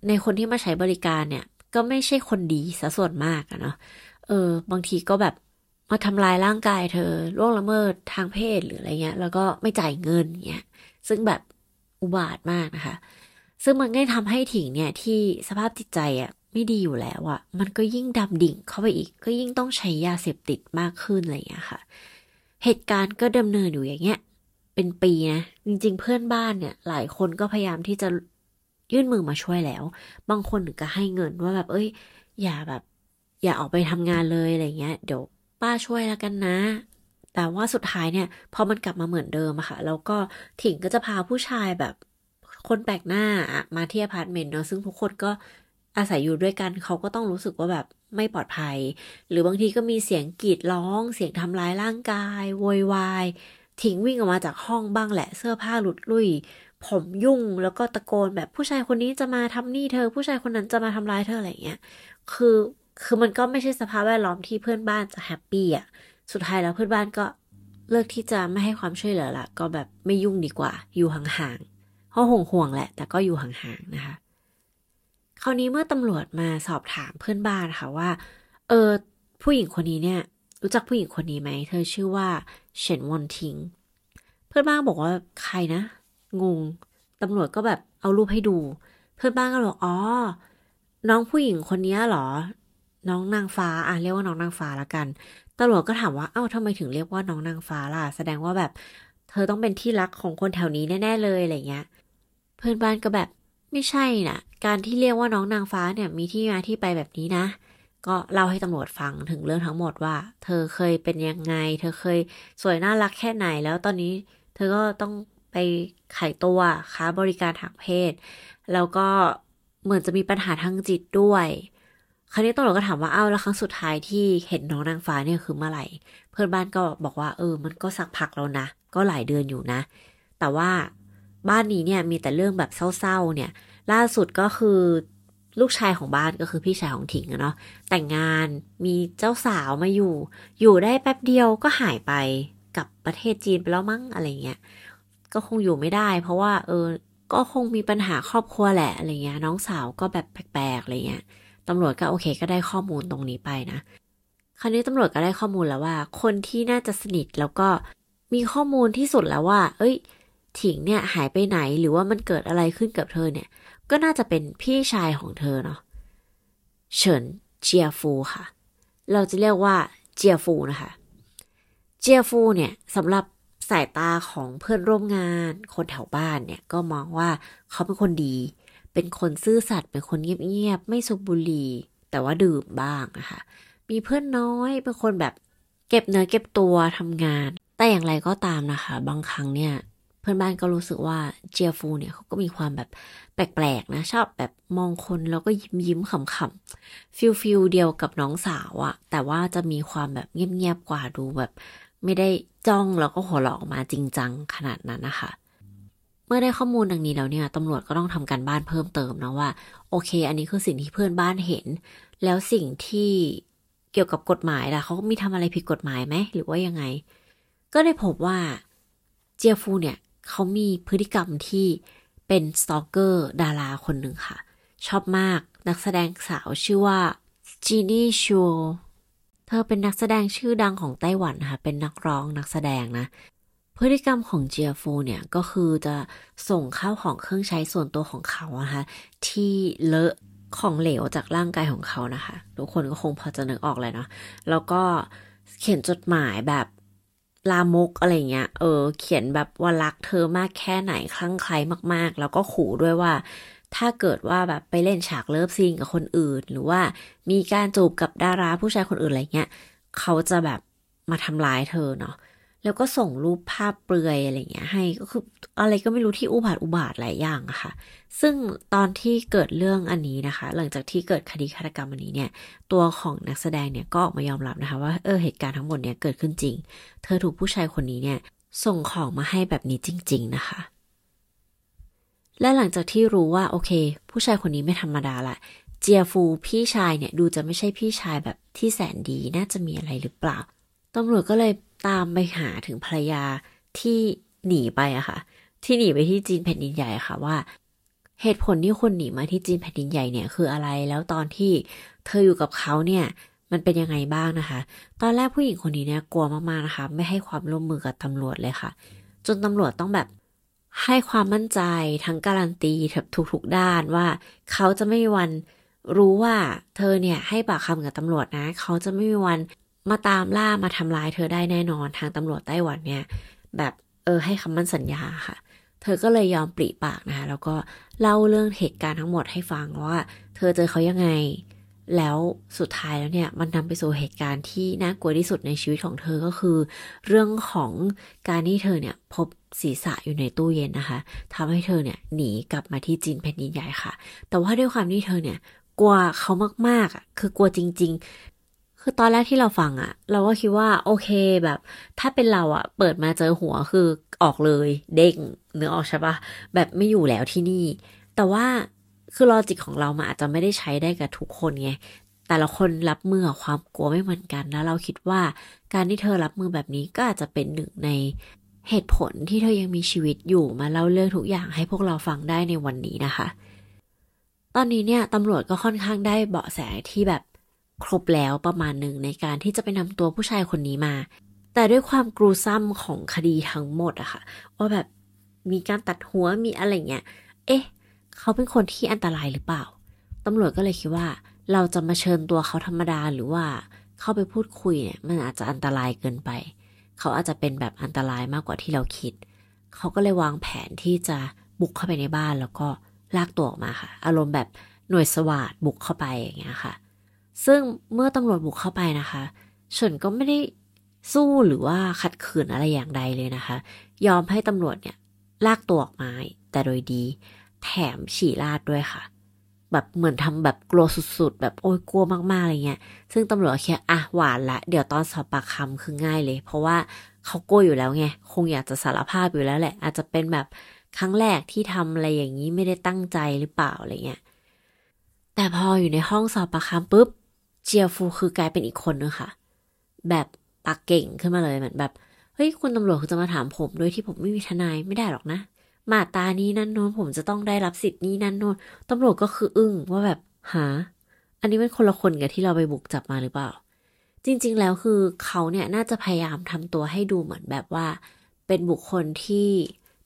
ในคนที่มาใช้บริการเนี่ย ก็ไม่ใช่คนดีซะส่วนมากอะเนาะเออ บางทีก็แบบมาทำลายร่างกายเธอล่วงละเมิดทางเพศหรืออะไรเงี้ย แล้วก็ไม่จ่ายเงินเงี้ยซึ่งแบบอุบาทมากนะคะ ซึ่งมันก็ทำให้ถิงเนี่ยที่สภาพจิตใจอะไม่ดีอยู่แล้วอะมันก็ยิ่งดำดิ่งเข้าไปอีก ก็ยิ่งต้องใช้ยาเสพติดมากขึ้นอะไรเงี้ยค่ะ เหตุการณ์ก็ดำเนินอยู่อย่างเงี้ยเป็นปีนะ จริง ๆ เพื่อนบ้านเนี่ย หลายคนก็พยายามที่จะ ยื่นมือมาช่วยแล้ว บางคนถึงกับให้เงินว่าแบบเอ้ย อย่าแบบ อย่าออกไปทำงานเลยอะไรเงี้ย เดี๋ยวป้าช่วยแล้วกันนะ แต่ว่าสุดท้ายเนี่ย ก็มันกลับมาเหมือนเดิมอะค่ะ แล้วก็ถิงก็จะพาผู้ชายแบบคนแปลกหน้ามาที่อพาร์ตเมนต์เนาะซึ่งทุกคนก็อาศัยอยู่ด้วยกันเขาก็ต้องรู้สึกว่าแบบไม่ปลอดภัย หรือบางทีก็มีเสียงกรีดร้อง เสียงทำร้ายร่างกายโวยวายทิ้งวิ่งออกมาจากห้องบ้างแหละเสื้อผ้าหลุดลุ่ย ผมยุ่งแล้วก็ตะโกนแบบผู้ชายคนนี้จะมาทำนี่เธอ ผู้ชายคนนั้นจะมาทำร้ายเธออะไรเงี้ย คือคือมันก็ไม่ใช่สภาพแวดล้อมที่เพื่อนบ้านจะแฮปปี้อะ สุดท้ายแล้วเพื่อนบ้านก็เลือกที่จะไม่ให้ความช่วยเหลือละก็แบบไม่ยุ่งดีกว่า อยู่ห่างๆเพราะห่วงห่วงแหละ แต่ก็อยู่ห่างๆนะคะ คราวนี้เมื่อตำรวจมาสอบถามเพื่อนบ้านค่ะว่า เออผู้หญิงคนนี้เนี่ย รู้จักผู้หญิงคนนี้ไหมเธอชื่อว่าเฉินวอนทิง เพื่อนบ้านบอกว่าใครนะ งงตำรวจก็แบบเอารูปให้ดู เพื่อนบ้านก็บอกอ๋อ น้องผู้หญิงคนนี้เหรอ น้องนางฟ้าอะเรียกว่าน้องนางฟ้าละกันตำรวจก็ถามว่าเอ้าทำไมถึงเรียกว่าน้องนางฟ้าล่ะ แสดงว่าแบบ เธอต้องเป็นที่รักของคนแถวนี้แน่ ๆเลยอะไรเงี้ย เพื่อนบ้านก็แบบไม่ใช่นะการที่เรียกว่าน้องนางฟ้าเนี่ยมีที่มาที่ไปแบบนี้นะ ก็เล่าให้ตำรวจฟังถึงเรื่องทั้งหมดว่า เธอเคยเป็นยังไง เธอเคยสวยน่ารักแค่ไหนแล้วตอนนี้ เธอก็ต้อง ไปขายตัวค้าบริการทางเพศ แล้วก็เหมือนจะมีปัญหาทางจิตด้วย คราวนี้ตำรวจก็ถามว่าเอ้าแล้วครั้งสุดท้ายที่เห็นน้องนางฟ้าเนี่ยคือเมื่อไหร่ เพื่อนบ้านก็บอกว่าเออ มันก็สักพักแล้วนะ ก็หลายเดือนอยู่นะ แต่ว่าบ้านนี้เนี่ยมีแต่เรื่องแบบเศร้าๆเนี่ย ล่าสุดก็คือลูกชายของบ้านก็คือพี่ชายของถิงเนาะแต่งงานมีเจ้าสาวมาอยู่ อยู่ได้แป๊บเดียวก็หายไปกับประเทศจีนไปแล้วมั้งอะไรเงี้ย ก็คงอยู่ไม่ได้ เพราะว่า เออ ก็คงมีปัญหาครอบครัวแหละอะไรเงี้ย น้องสาวก็แบบแปลกๆอะไรเงี้ยตำรวจก็โอเคก็ได้ข้อมูลตรงนี้ไปนะ คราวนี้ตำรวจก็ได้ข้อมูลแล้วว่า คนที่น่าจะสนิทแล้วก็มีข้อมูลที่สุดแล้วว่า เอ้ย ถิงเนี่ยหายไปไหนหรือว่ามันเกิดอะไรขึ้นกับเธอเนี่ย ก็น่าจะเป็นพี่ชายของเธอเนาะเฉินเจียฟูค่ะ เราจะเรียกว่าเจียฟูนะคะ เจียฟูเนี่ยสำหรับ สายตาของเพื่อนร่วมงาน คนแถวบ้านเนี่ยก็มองว่าเขาเป็นคนดี เป็นคนซื่อสัตย์เป็นคนเงียบๆไม่สูบบุหรี่แต่ว่าดื่มบ้างนะคะมีเพื่อนน้อยเป็นคนแบบเก็บเนื้อเก็บตัวทำงาน แต่อย่างไรก็ตามนะคะ บางครั้งเนี่ยเพื่อนบ้านก็รู้สึกว่าเจียฟูเนี่ยเขาก็มีความแบบแปลกๆนะชอบแบบมองคนแล้วก็ยิ้มยิ้มขำๆ feel feel เดียวกับน้องสาวอะแต่ว่าจะมีความแบบเงียบๆกว่าดูแบบ ไม่ได้จ้องแล้วก็หัวเราะออกมาจริงจังขนาดนั้นนะคะ เมื่อได้ข้อมูลดังนี้แล้วเนี่ยตำรวจก็ต้องทำการบ้านเพิ่มเติมนะว่า โอเค อันนี้คือสิ่งที่เพื่อนบ้านเห็น แล้วสิ่งที่เกี่ยวกับกฎหมายล่ะเขามีทำอะไรผิดกฎหมายไหมหรือว่ายังไง ก็ได้พบว่าเจียฟูเนี่ยเขามีพฤติกรรมที่เป็นสตอกเกอร์ดาราคนหนึ่งค่ะ ชอบมากนักแสดงสาวชื่อว่าจีนี่ชูเธอเป็นนักแสดงชื่อดังของไต้หวันนะคะเป็นนักร้องนักแสดงนะ พฤติกรรมของเจียฟูเนี่ยก็คือจะส่งข้าวของเครื่องใช้ส่วนตัวของเขานะคะที่เลอะของเหลวจากร่างกายของเขานะคะ ทุกคนก็คงพอจะนึกออกเลยเนาะ แล้วก็เขียนจดหมายแบบลามกอะไรเงี้ย เออ เขียนแบบว่ารักเธอมากแค่ไหนคลั่งไคล้มาก ๆ แล้วก็ขู่ด้วยว่า ถ้าเกิดว่าแบบไปเล่นฉากเลิฟซีนกับคนอื่น หรือว่ามีการจูบกับดาราผู้ชายคนอื่นอะไรเงี้ยเขาจะแบบมาทำร้ายเธอเนาะแล้วก็ส่งรูปภาพเปลือยอะไรเงี้ย ให้ก็คืออะไรก็ไม่รู้ที่อุบาทอุบาทหลายอย่างอะค่ะ ซึ่งตอนที่เกิดเรื่องอันนี้นะคะ หลังจากที่เกิดคดีฆาตกรรมอันนี้เนี่ย ตัวของนักแสดงเนี่ยก็ออกมายอมรับนะคะ ว่าเออเหตุการณ์ทั้งหมดเนี่ยเกิดขึ้นจริง เธอถูกผู้ชายคนนี้เนี่ย ส่งของมาให้แบบนี้จริง ๆ นะคะ และหลังจากที่รู้ว่าโอเค ผู้ชายคนนี้ไม่ธรรมดาละเจียฟูพี่ชายเนี่ยดูจะไม่ใช่พี่ชายแบบที่แสนดีน่าจะมีอะไรหรือเปล่าตำรวจก็เลยตามไปหาถึงภรรยาที่หนีไปอะค่ะ ที่หนีไปที่จีนแผ่นดินใหญ่ค่ะว่า เหตุผลที่คนหนีมาที่จีนแผ่นดินใหญ่เนี่ยคืออะไรแล้วตอนที่เธออยู่กับเขาเนี่ยมันเป็นยังไงบ้างนะคะ ตอนแรกผู้หญิงคนนี้เนี่ยกลัวมากๆนะคะ ไม่ให้ความร่วมมือกับตำรวจเลยค่ะ จนตำรวจต้องแบบ ให้ความมั่นใจทั้งการันตีทุกๆด้านว่า เขาจะไม่มีวันรู้ว่าเธอเนี่ยให้ปากคำกับตำรวจนะ เขาจะไม่มีวันมาตามล่ามาทำร้ายเธอได้แน่นอนทางตำรวจไต้หวันเนี่ย แบบเออให้คำมั่นสัญญาค่ะ เธอก็เลยยอมปริปากนะคะแล้วก็เล่าเรื่องเหตุการณ์ทั้งหมดให้ฟังว่า เธอเจอเขายังไง แล้วสุดท้ายแล้วเนี่ยมันนำไปสู่เหตุการณ์ที่น่ากลัวที่สุดในชีวิตของเธอก็คือ เรื่องของการที่เธอเนี่ยพบศีรษะอยู่ในตู้เย็นนะคะทำให้เธอเนี่ยหนีกลับมาที่จีนแผ่นดินใหญ่ค่ะ แต่ว่าด้วยความที่เธอเนี่ยกลัวเขามากๆอะคือกลัวจริง ๆ คือตอนแรกที่เราฟังอะเราก็คิดว่าโอเคแบบ ถ้าเป็นเราอะเปิดมาเจอหัวคือออกเลยเด้งเนื้อออกใช่ปะแบบไม่อยู่แล้วที่นี่ แต่ว่า คือลอจิกของเรามันอาจจะไม่ได้ใช้ได้กับทุกคนไงแต่ละคนรับมือกับความกลัวไม่เหมือนกันแล้วเราคิดว่าการที่เธอรับมือแบบนี้ก็อาจจะเป็นหนึ่งในเหตุผลที่เธอยังมีชีวิตอยู่มาเล่าเรื่องทุกอย่างให้พวกเราฟังได้ในวันนี้นะคะ ตอนนี้เนี่ยตำรวจก็ค่อนข้างได้เบาะแสที่แบบครบแล้วประมาณหนึ่งในการที่จะไปนำตัวผู้ชายคนนี้มา แต่ด้วยความกรูซ้ำของคดีทั้งหมดอะค่ะว่าแบบมีการตัดหัวมีอะไรเงี้ย เอ๊ะ เขาเป็นคนที่อันตรายหรือเปล่า ตำรวจก็เลยคิดว่า เราจะมาเชิญตัวเขาธรรมดาหรือว่าเข้าไปพูดคุยเนี่ยมันอาจจะอันตรายเกินไป เขาอาจจะเป็นแบบอันตรายมากกว่าที่เราคิด เขาก็เลยวางแผนที่จะบุกเข้าไปในบ้านแล้วก็ลากตัวออกมาค่ะ อารมณ์แบบหน่วยสวาดบุกเข้าไปอย่างเงี้ยค่ะ ซึ่งเมื่อตำรวจบุกเข้าไปนะคะเฉินก็ไม่ได้สู้หรือว่าขัดขืนอะไรอย่างใดเลยนะคะ ยอมให้ตำรวจเนี่ยลากตัวออกมาแต่โดยดี แถมฉี่ลาดด้วยค่ะ แบบเหมือนทำแบบกลัวสุดๆ แบบโอ้ยกลัวมากๆอะไรเงี้ย ซึ่งตำรวจแค่อะหวานละ เดี๋ยวตอนสอบปากคำคือง่ายเลย เพราะว่าเขากลัวอยู่แล้วไง คงอยากจะสารภาพอยู่แล้วแหละ อาจจะเป็นแบบครั้งแรกที่ทำอะไรอย่างนี้ไม่ได้ตั้งใจหรือเปล่าอะไรเงี้ย แต่พออยู่ในห้องสอบปากคำปุ๊บเจียฟูคือกลายเป็นอีกคนนึงค่ะ แบบปากเก่งขึ้นมาเลยเหมือนแบบเฮ้ยคุณตำรวจคือจะมาถามผมโดยที่ผมไม่มีทนายไม่ได้หรอกนะ มาตานี้นั่นโน้นผมจะต้องได้รับสิทธิ์นี้นั่นโน้นตำรวจก็คืออึ้งว่าแบบหา อันนี้เป็นคนละคนกับที่เราไปบุกจับมาหรือเปล่า จริง ๆ แล้วคือเขาเนี่ยน่าจะพยายามทำตัวให้ดูเหมือนแบบว่า เป็นบุคคลที่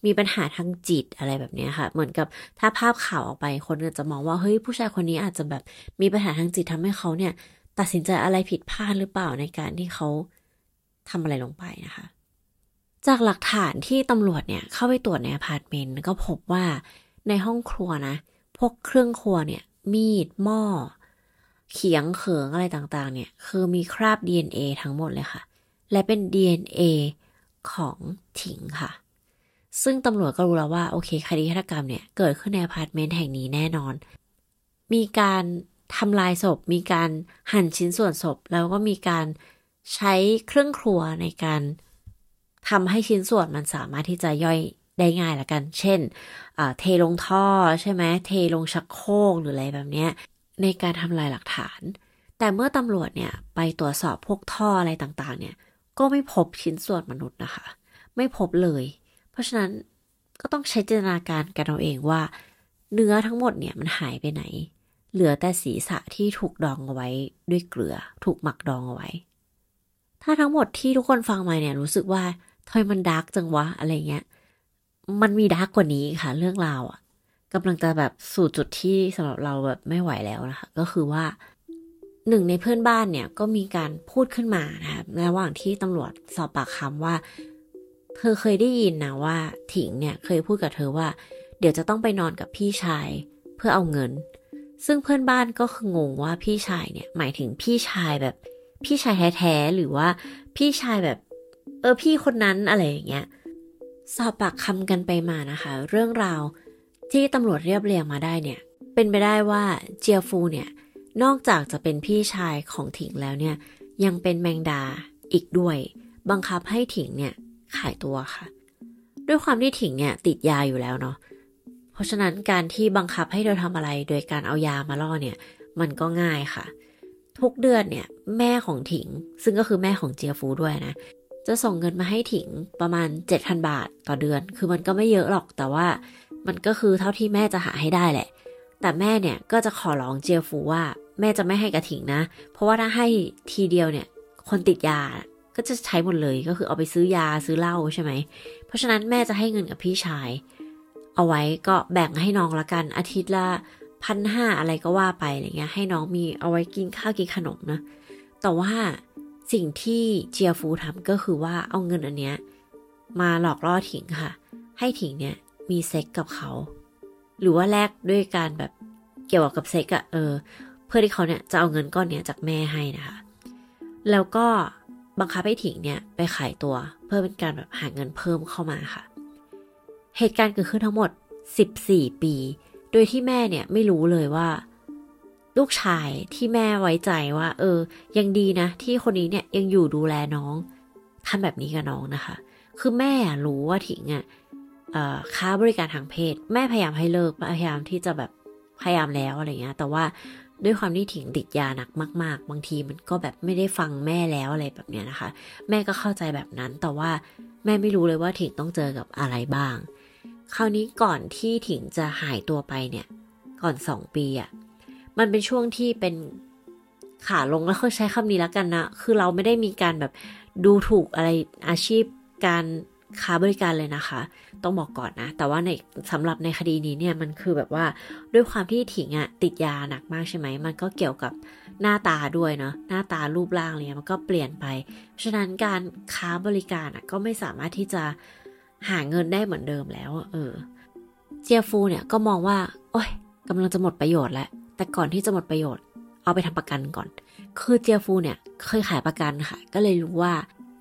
มีปัญหาทางจิตอะไรแบบนี้ค่ะ เหมือนกับถ้าภาพข่าวออกไปคนจะมองว่าเฮ้ยผู้ชายคนนี้อาจจะแบบมีปัญหาทางจิตทำให้เขาเนี่ย ตัดสินใจอะไรผิดพลาดหรือเปล่าในการที่เขาทำอะไรลงไปนะคะ จากหลักฐานที่ตำรวจเนี่ยเข้าไปตรวจในอพาร์ตเมนต์ก็พบว่าในห้องครัวนะ พวกเครื่องครัวเนี่ย มีดหม้อ เขียงเขิงอะไรต่างๆ เนี่ย คือมีคราบ DNA ทั้งหมดเลยค่ะ และเป็น DNA ของถิงค่ะ ซึ่งตำรวจก็รู้แล้วว่า โอเค คดีฆาตกรรมเนี่ย เกิดขึ้นในอพาร์ตเมนต์แห่งนี้แน่นอน มีการทำลายศพ มีการหั่นชิ้นส่วนศพ แล้วก็มีการใช้เครื่องครัวในการ ทำให้ชิ้นส่วนมันสามารถที่จะย่อยได้ง่ายละกัน เช่นเทลงท่อใช่ไหมเทลงชักโครกหรืออะไรแบบนี้ในการทำลายหลักฐาน แต่เมื่อตำรวจเนี่ยไปตรวจสอบพวกท่ออะไรต่างๆ เนี่ย ก็ไม่พบชิ้นส่วนมนุษย์นะคะ ไม่พบเลย เพราะฉะนั้นก็ต้องใช้จินตนาการกันเอาเองว่า เนื้อทั้งหมดเนี่ยมันหายไปไหน เหลือแต่ศีรษะที่ถูกดองเอาไว้ด้วยเกลือ ถูกหมักดองเอาไว้ ถ้าทั้งหมดที่ทุกคนฟังมาเนี่ยรู้สึกว่า ทำไมมัน dark จังวะอะไรเงี้ย มันมี dark กว่านี้ค่ะ เรื่องราวอะกำลังจะแบบสู่จุดที่สำหรับเราแบบไม่ไหวแล้วนะคะ ก็คือว่าหนึ่งในเพื่อนบ้านเนี่ยก็มีการพูดขึ้นมานะคะระหว่างที่ตำรวจสอบปากคำว่า เธอเคยได้ยินนะว่าถิงเนี่ยเคยพูดกับเธอว่า เดี๋ยวจะต้องไปนอนกับพี่ชายเพื่อเอาเงิน ซึ่งเพื่อนบ้านก็คืองงว่าพี่ชายเนี่ยหมายถึงพี่ชายแบบพี่ชายแท้ๆหรือว่าพี่ชายแบบ เออพี่คนนั้นอะไรอย่างเงี้ยสอบปากคำกันไปมานะคะ เรื่องราวที่ตำรวจเรียบเรียงมาได้เนี่ย เป็นไปได้ว่าเจียฟูเนี่ยนอกจากจะเป็นพี่ชายของถิงแล้วเนี่ย ยังเป็นแมงดาอีกด้วย บังคับให้ถิงเนี่ยขายตัวค่ะ ด้วยความที่ถิงเนี่ยติดยาอยู่แล้วเนาะเพราะฉะนั้นการที่บังคับให้เธอทำอะไร โดยการเอายามาล่อเนี่ย มันก็ง่ายค่ะ ทุกเดือนเนี่ย แม่ของถิงซึ่งก็คือแม่ของเจียฟูด้วยนะ จะส่งเงินมาให้ถิงประมาณ 7,000 บาทต่อเดือน คือมันก็ไม่เยอะหรอกแต่ว่ามันก็คือเท่าที่แม่จะหาให้ได้แหละ แต่แม่เนี่ยก็จะขอร้องเจียฟูว่า แม่จะไม่ให้กระถิงนะ เพราะว่าถ้าให้ทีเดียวเนี่ย คนติดยาก็จะใช้หมดเลยก็คือเอาไปซื้อยาซื้อเหล้าใช่ไหม เพราะฉะนั้นแม่จะให้เงินกับพี่ชาย เอาไว้ก็แบ่งให้น้องละกันอาทิตย์ละพันห้าอะไรก็ว่าไปอะไรเงี้ยให้น้องมีเอาไว้กินข้าวกินขนมนะ แต่ว่า สิ่งที่เจียฟูทำก็คือว่าเอาเงินอันเนี้ยมาหลอกล่อถิงค่ะ ให้ถิงเนี่ยมีเซ็กกับเขา หรือว่าแลกด้วยการแบบเกี่ยวกับเซ็กอะเออ เพื่อที่เขาเนี่ยจะเอาเงินก้อนเนี้ยจากแม่ให้นะคะ แล้วก็บังคับให้ถิงเนี่ยไปขายตัวเพื่อเป็นการแบบหาเงินเพิ่มเข้ามาค่ะ เหตุการณ์เกิดขึ้นทั้งหมด 14 ปี โดยที่แม่เนี่ยไม่รู้เลยว่า ลูกชายที่แม่ไว้ใจว่า เออ ยังดีนะ ที่คนนี้เนี่ยยังอยู่ดูแลน้องทำแบบนี้กับน้องนะคะ คือแม่รู้ว่าถิงอะค้าบริการทางเพศ แม่พยายามให้เลิกพยายามที่จะแบบพยายามแล้วอะไรเงี้ย แต่ว่าด้วยความที่ถิงติดยาหนักมาก ๆ บางทีมันก็แบบไม่ได้ฟังแม่แล้วอะไรแบบเนี้ยนะคะ แม่ก็เข้าใจแบบนั้น แต่ว่าแม่ไม่รู้เลยว่าถิงต้องเจอกับอะไรบ้าง คราวนี้ก่อนที่ถิงจะหายตัวไปเนี่ย ก่อนสองปีอะ่ะ มันเป็นช่วงที่เป็นขาลงแล้วเขาใช้คำนี้แล้วกันนะ คือเราไม่ได้มีการแบบดูถูกอะไรอาชีพการค้าบริการเลยนะคะ ต้องบอกก่อนนะ แต่ว่าในสำหรับในคดีนี้เนี่ยมันคือแบบว่าด้วยความที่ถิงอะติดยาหนักมากใช่ไหม มันก็เกี่ยวกับหน้าตาด้วยเนาะหน้าตารูปร่างอะไรเงี้ยมันก็เปลี่ยนไปฉะนั้นการค้าบริการอะก็ไม่สามารถที่จะหาเงินได้เหมือนเดิมแล้วเออเจียฟูเนี่ยก็มองว่า โอ้ยกำลังจะหมดประโยชน์แล้ว แต่ก่อนที่จะหมดประโยชน์ เอาไปทำประกันก่อน คือเจียฟูเนี่ยเคยขายประกันค่ะ ก็เลยรู้ว่า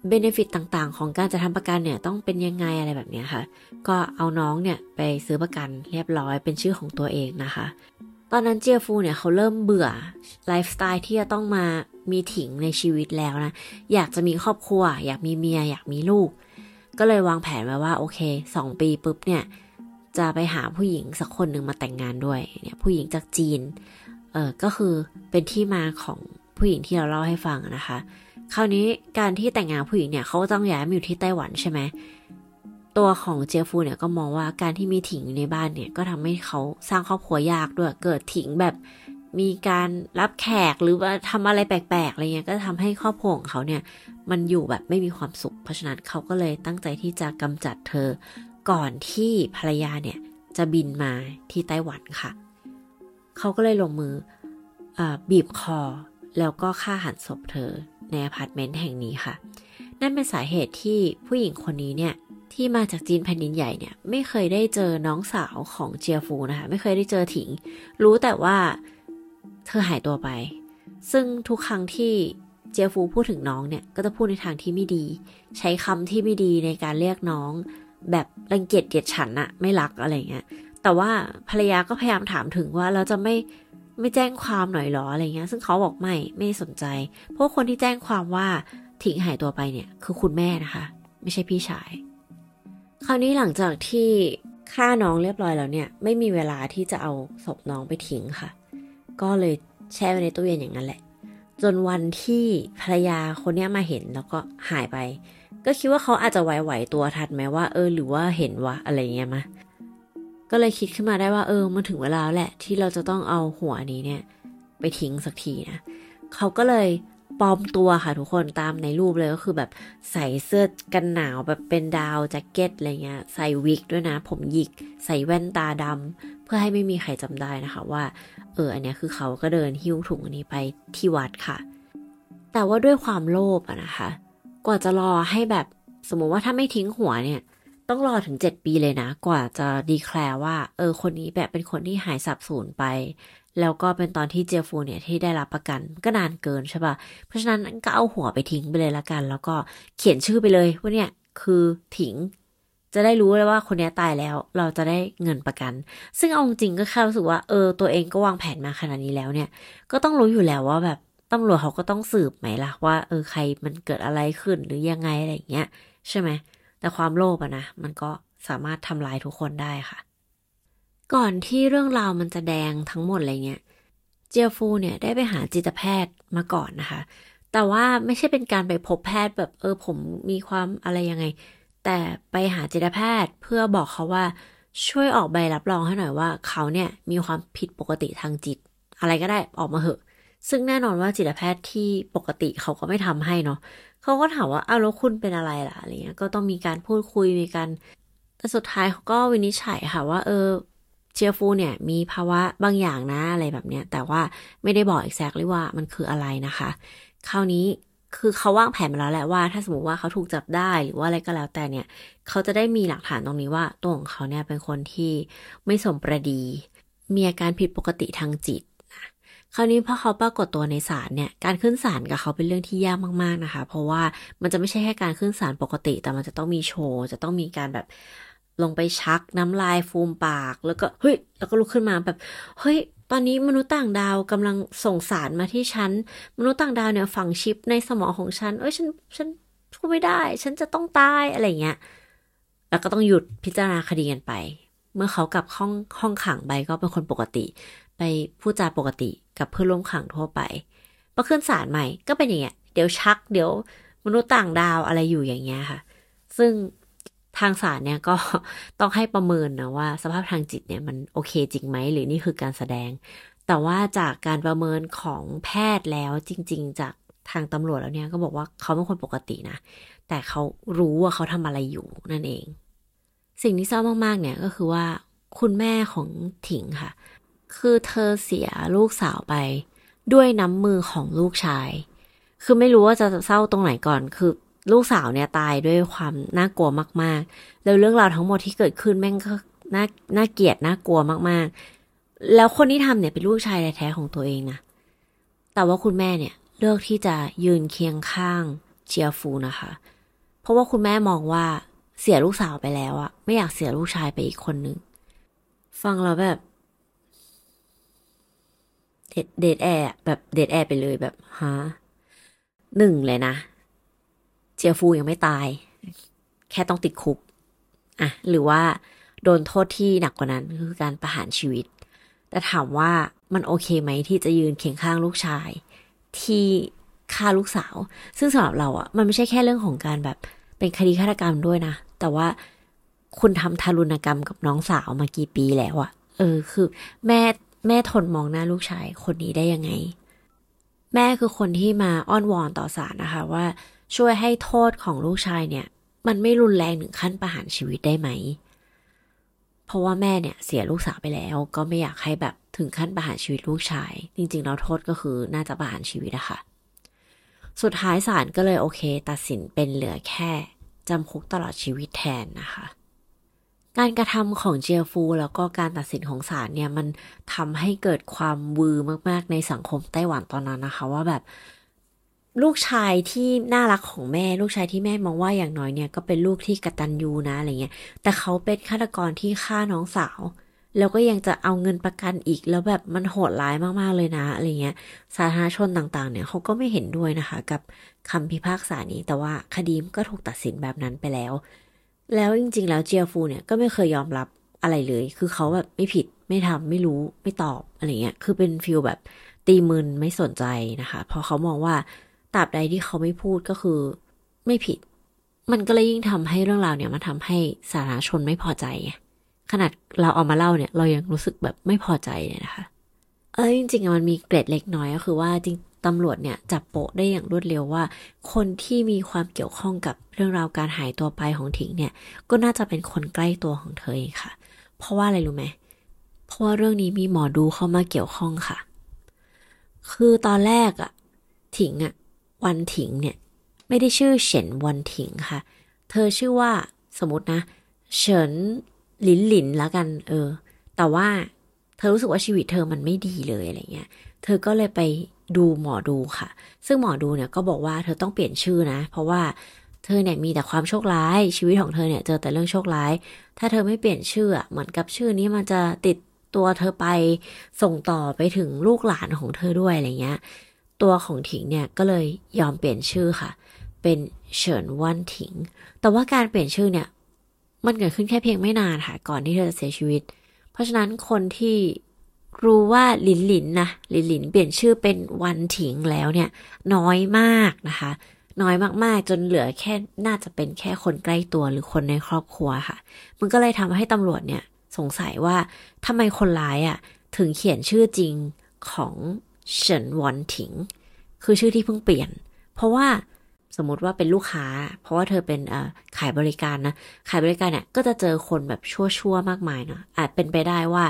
benefit ต่างๆ ของการจะทำประกันเนี่ยต้องเป็นยังไงอะไรแบบนี้ค่ะ ก็เอาน้องเนี่ยไปซื้อประกันเรียบร้อยเป็นชื่อของตัวเองนะคะ ตอนนั้นเจียฟูเนี่ยเขาเริ่มเบื่อไลฟ์สไตล์ที่จะต้องมามีถิงในชีวิตแล้วนะ อยากจะมีครอบครัว อยากมีเมีย อยากมีลูก ก็เลยวางแผนไว้ว่าโอเคสองปีปุ๊บเนี่ย จะไปหาผู้หญิงสักคนหนึ่งมาแต่งงานด้วยเนี่ยผู้หญิงจากจีนเออก็คือเป็นที่มาของผู้หญิงที่เราเล่าให้ฟังนะคะ คราวนี้การที่แต่งงานผู้หญิงเนี่ยเขาต้องย้ายมาอยู่ที่ไต้หวันใช่ไหมตัวของเจฟูเนี่ยก็มองว่าการที่มีถิงอยู่ในบ้านเนี่ยก็ทำให้เขาสร้างครอบครัวยากด้วยเกิดถิงแบบมีการรับแขกหรือว่าทำอะไรแปลกๆอะไรเงี้ยก็ทำให้ครอบครัวของเขาเนี่ยมันอยู่แบบไม่มีความสุข เพราะฉะนั้นเขาก็เลยตั้งใจที่จะกำจัดเธอ ก่อนที่ภรรยาเนี่ยจะบินมาที่ไต้หวันค่ะ เขาก็เลยลงมือบีบคอ แล้วก็ฆ่าหั่นศพเธอในอพาร์ตเมนต์แห่งนี้ค่ะ นั่นเป็นสาเหตุที่ผู้หญิงคนนี้เนี่ยที่มาจากจีนแผ่นดินใหญ่เนี่ยไม่เคยได้เจอน้องสาวของเจียฟูนะคะ ไม่เคยได้เจอถิง รู้แต่ว่าเธอหายตัวไป ซึ่งทุกครั้งที่เจียฟูพูดถึงน้องเนี่ยก็จะพูดในทางที่ไม่ดี ใช้คำที่ไม่ดีในการเรียกน้อง แบบรังเกียจเกียดฉันอะไม่รักอะไรเงี้ย แต่ว่าภรรยาก็พยายามถามถึงว่าเราจะไม่ไม่แจ้งความหน่อยหรออะไรเงี้ย ซึ่งเขาบอกไม่ไม่สนใจ เพราะคนที่แจ้งความว่าถิงหายตัวไปเนี่ย คือคุณแม่นะคะ ไม่ใช่พี่ชาย คราวนี้หลังจากที่ฆ่าน้องเรียบร้อยแล้วเนี่ย ไม่มีเวลาที่จะเอาศพน้องไปทิ้งค่ะ ก็เลยแช่ไว้ในตู้เย็นอย่างนั้นแหละ จนวันที่ภรรยาคนนี้มาเห็นแล้วก็หายไป ก็คิดว่าเขาอาจจะไหวๆตัวทันไหมว่า เออ หรือว่าเห็นวะอะไรเงี้ยมาก็เลยคิดขึ้นมาได้ว่า เออมันถึงเวลาแหละ ที่เราจะต้องเอาหัวนี้เนี่ย ไปทิ้งสักทีนะเขาก็เลยปลอมตัวค่ะทุกคนตามในรูปเลยก็คือแบบใส่เสื้อกันหนาวแบบเป็นดาวแจ็คเก็ตอะไรเงี้ยใส่วิกด้วยนะ ผมหยิกใส่แว่นตาดำเพื่อให้ไม่มีใครจำได้นะคะว่า เอออันนี้คือเขาก็เดินหิ้วถุงอันนี้ไปที่วัดค่ะ แต่ว่าด้วยความโลภอะนะคะ กว่าจะรอให้แบบสมมติว่าถ้าไม่ทิ้งหัวเนี่ย ต้องรอถึงเจ็ดปีเลยนะ กว่าจะดีแคลร์ว่า เออ คนนี้แบบเป็นคนที่หายสับสูญไป แล้วก็เป็นตอนที่เจฟูเนี่ยที่ได้รับประกันก็นานเกินใช่ปะ่ะ เพราะฉะนั้นก็เอาหัวไปทิ้งไปเลยละกัน แล้วก็เขียนชื่อไปเลยว่าเนี่ยคือถิงจะได้รู้เลยว่าคนนี้ตายแล้วเราจะได้เงินประกัน ซึ่งเอาจริงก็แค่รู้สึกว่าเออตัวเองก็วางแผนมาขนาดนี้แล้วเนี่ย ก็ต้องรู้อยู่แล้วว่าแบบ ตำรวจเขาก็ต้องสืบไหมล่ะว่าเออใครมันเกิดอะไรขึ้นหรือยังไงอะไรอย่างเงี้ยใช่ไหมแต่ความโลภอะนะมันก็สามารถทำลายทุกคนได้ค่ะ ก่อนที่เรื่องราวมันจะแดงทั้งหมดอะไรเงี้ยเจียฟูเนี่ยได้ไปหาจิตแพทย์มาก่อนนะคะ แต่ว่าไม่ใช่เป็นการไปพบแพทย์แบบเออผมมีความอะไรยังไง แต่ไปหาจิตแพทย์เพื่อบอกเขาว่าช่วยออกใบรับรองให้หน่อยว่า เขาเนี่ยมีความผิดปกติทางจิต อะไรก็ได้ออกมาเหอะ ซึ่งแน่นอนว่าจิตแพทย์ที่ปกติเขาก็ไม่ทำให้เนาะเขาก็ถามว่าเอ้าแล้วคุณเป็นอะไรล่ะอะไรเงี้ยก็ต้องมีการพูดคุยมีการแต่สุดท้ายเขาก็วินิจฉัยค่ะว่า เออเชียฟูเนี่ยมีภาวะบางอย่างนะอะไรแบบเนี้ย แต่ว่าไม่ได้บอก exactly ว่ามันคืออะไรนะคะ คราวนี้คือเขาวางแผนมาแล้วแหละว่า ถ้าสมมติว่าเขาถูกจับได้หรือว่าอะไรก็แล้วแต่เนี่ย เขาจะได้มีหลักฐานตรงนี้ว่า ตัวของเขาเนี่ยเป็นคนที่ไม่สมประดี มีอาการผิดปกติทางจิต คราวนี้พอเขาปรากฏตัวในศาลเนี่ย การขึ้นศาลกับเขาเป็นเรื่องที่ยากมากๆนะคะ เพราะว่ามันจะไม่ใช่แค่การขึ้นศาลปกติ แต่มันจะต้องมีโชว์ จะต้องมีการแบบลงไปชักน้ำลายฟูมปาก แล้วก็เฮ้ย แล้วก็ลุกขึ้นมาแบบเฮ้ยตอนนี้มนุษย์ต่างดาวกำลังส่งสารมาที่ฉัน มนุษย์ต่างดาวเนี่ยฝังชิปในสมองของฉัน เอ้ยฉันฉันพูดไม่ได้ ฉันจะต้องตายอะไรเงี้ย แล้วก็ต้องหยุดพิจารณาคดีกันไป เมื่อเขากลับห้องห้องขังไปก็เป็นคนปกติ ไปพูดจาปกติ กับเพื่อนร่วมขังทั่วไปพอขึ้นศาลใหม่ก็เป็นอย่างเงี้ย เดี๋ยวชัก เดี๋ยวมนุษย์ต่างดาวอะไรอยู่อย่างเงี้ยค่ะ ซึ่งทางศาลเนี่ยก็ต้องให้ประเมินนะว่า สภาพทางจิตเนี่ยมันโอเคจริงไหมหรือนี่คือการแสดง แต่ว่าจากการประเมินของแพทย์แล้วจริง ๆ จากทางตำรวจแล้วเนี่ยก็บอกว่าเขาเป็นคนปกตินะ แต่เขารู้ว่าเขาทำอะไรอยู่นั่นเอง สิ่งที่เศร้ามากๆเนี่ยก็คือว่าคุณแม่ของถิงค่ะ คือเธอเสียลูกสาวไป ด้วยน้ำมือของลูกชาย คือไม่รู้ว่าจะเศร้าตรงไหนก่อน คือลูกสาวเนี่ยตายด้วยความน่ากลัวมากๆ แล้วเรื่องราวทั้งหมดที่เกิดขึ้นแม่งก็น่าน่าเกลียดน่ากลัวมากๆ แล้วคนที่ทำเนี่ยเป็นลูกชายแท้ๆของตัวเองนะ แต่ว่าคุณแม่เนี่ยเลือกที่จะยืนเคียงข้างเจียร์ฟูนะคะ เพราะว่าคุณแม่มองว่าเสียลูกสาวไปแล้วอะไม่อยากเสียลูกชายไปอีกคนนึง ฟังแล้วแบบ เดทแอร์แบบเดทแอร์ไปเลยแบบฮะหนึ่งเลยนะ เจียฟูยังไม่ตาย แค่ต้องติดคุก อะ หรือว่าโดนโทษที่หนักกว่านั้นคือการประหารชีวิต แต่ถามว่ามันโอเคไหมที่จะยืนเคียงข้างลูกชาย ที่ฆ่าลูกสาว ซึ่งสำหรับเราอะ่ะ มันไม่ใช่แค่เรื่องของการแบบเป็นคดีฆาตกรรมด้วยนะ แต่ว่าคุณทำทารุณกรรมกับน้องสาวมากี่ปีแล้วอะ่ะ เออ คือ แม่ แม่ทนมองหน้าลูกชายคนนี้ได้ยังไง แม่คือคนที่มาอ้อนวอนต่อศาลนะคะว่าช่วยให้โทษของลูกชายเนี่ย มันไม่รุนแรงถึงขั้นประหารชีวิตได้ไหม เพราะว่าแม่เนี่ยเสียลูกสาวไปแล้ว ก็ไม่อยากให้แบบถึงขั้นประหารชีวิตลูกชาย จริงๆแล้วโทษก็คือน่าจะประหารชีวิตอะคะสุดท้ายศาลก็เลยโอเค ตัดสินเป็นเหลือแค่จำคุกตลอดชีวิตแทนนะคะ การกระทำของเจียฟู แล้วก็การตัดสินของศาลเนี่ยมันทำให้เกิดความวือมาก ๆ ในสังคมไต้หวันตอนนั้นนะคะ ว่าแบบลูกชายที่น่ารักของแม่ ลูกชายที่แม่มองว่าอย่างน้อยเนี่ย ก็เป็นลูกที่กตัญญูนะอะไรเงี้ย แต่เขาเป็นฆาตกรที่ฆ่าน้องสาว แล้วก็ยังจะเอาเงินประกันอีกแล้วแบบมันโหดร้ายมากๆเลยนะอะไรเงี้ย สาธารณชนต่างๆ เนี่ยเขาก็ไม่เห็นด้วยนะคะ กับคำพิพากษานี้ แต่ว่าคดีมก็ถูกตัดสินแบบนั้นไปแล้ว แล้วจริง ๆ แล้วเจียฟูเนี่ยก็ไม่เคยยอมรับอะไรเลย คือเขาแบบไม่ผิดไม่ทำไม่รู้ไม่ตอบอะไรเงี้ย คือเป็นฟิลแบบตีมืนไม่สนใจนะคะเพราะเขามองว่าตราบใดที่เขาไม่พูดก็คือไม่ผิด มันก็เลยยิ่งทำให้เรื่องราวเนี่ยมาทำให้สาธารณชนไม่พอใจ ขนาดเราเอามาเล่าเนี่ย เรายังรู้สึกแบบไม่พอใจเลยนะคะ เออจริงๆมันมีเกร็ดเล็กน้อยก็คือว่าจริง ตำรวจเนี่ยจับโปะได้อย่างรวดเร็วว่า คนที่มีความเกี่ยวข้องกับเรื่องราวการหายตัวไปของถิงเนี่ย ก็น่าจะเป็นคนใกล้ตัวของเธอเองค่ะ เพราะว่าอะไรรู้ไหม เพราะว่าเรื่องนี้มีหมอดูเข้ามาเกี่ยวข้องค่ะ คือตอนแรกอะถิงอะวันถิงเนี่ย ไม่ได้ชื่อเฉินวันถิงค่ะ เธอชื่อว่าสมมตินะเฉินหลินหลินแล้วกัน เออ แต่ว่าเธอรู้สึกว่าชีวิตเธอมันไม่ดีเลยอะไรเงี้ย เธอก็เลยไป ดูหมอดูค่ะ ซึ่งหมอดูเนี่ยก็บอกว่าเธอต้องเปลี่ยนชื่อนะ เพราะว่าเธอเนี่ยมีแต่ความโชคร้าย ชีวิตของเธอเนี่ยเจอแต่เรื่องโชคร้าย ถ้าเธอไม่เปลี่ยนชื่อเหมือนกับชื่อนี้มันจะติดตัวเธอไปส่งต่อไปถึงลูกหลานของเธอด้วยอะไรเงี้ย ตัวของถิงเนี่ยก็เลยยอมเปลี่ยนชื่อค่ะ เป็นเฉินวันถิง แต่ว่าการเปลี่ยนชื่อเนี่ยมันเกิดขึ้นแค่เพียงไม่นานค่ะก่อนที่เธอจะเสียชีวิต เพราะฉะนั้นคนที่ รู้ว่าหลินหลินนะหลินหลินเปลี่ยนชื่อเป็นวันถิงแล้วเนี่ย น้อยมากนะคะ น้อยมากๆ จนเหลือแค่น่าจะเป็นแค่คนใกล้ตัวหรือคนในครอบครัวค่ะ มันก็เลยทำให้ตำรวจเนี่ยสงสัยว่าทำไมคนร้ายอะ่ะถึงเขียนชื่อจริงของเฉินวอนถิง คือชื่อที่เพิ่งเปลี่ยน เพราะว่าสมมติว่าเป็นลูกค้า เพราะว่าเธอเป็นขายบริการนะ ขายบริการเนี่ยก็จะเจอคนแบบชั่วๆมากมายเนาะอาจเป็นไปได้ว่า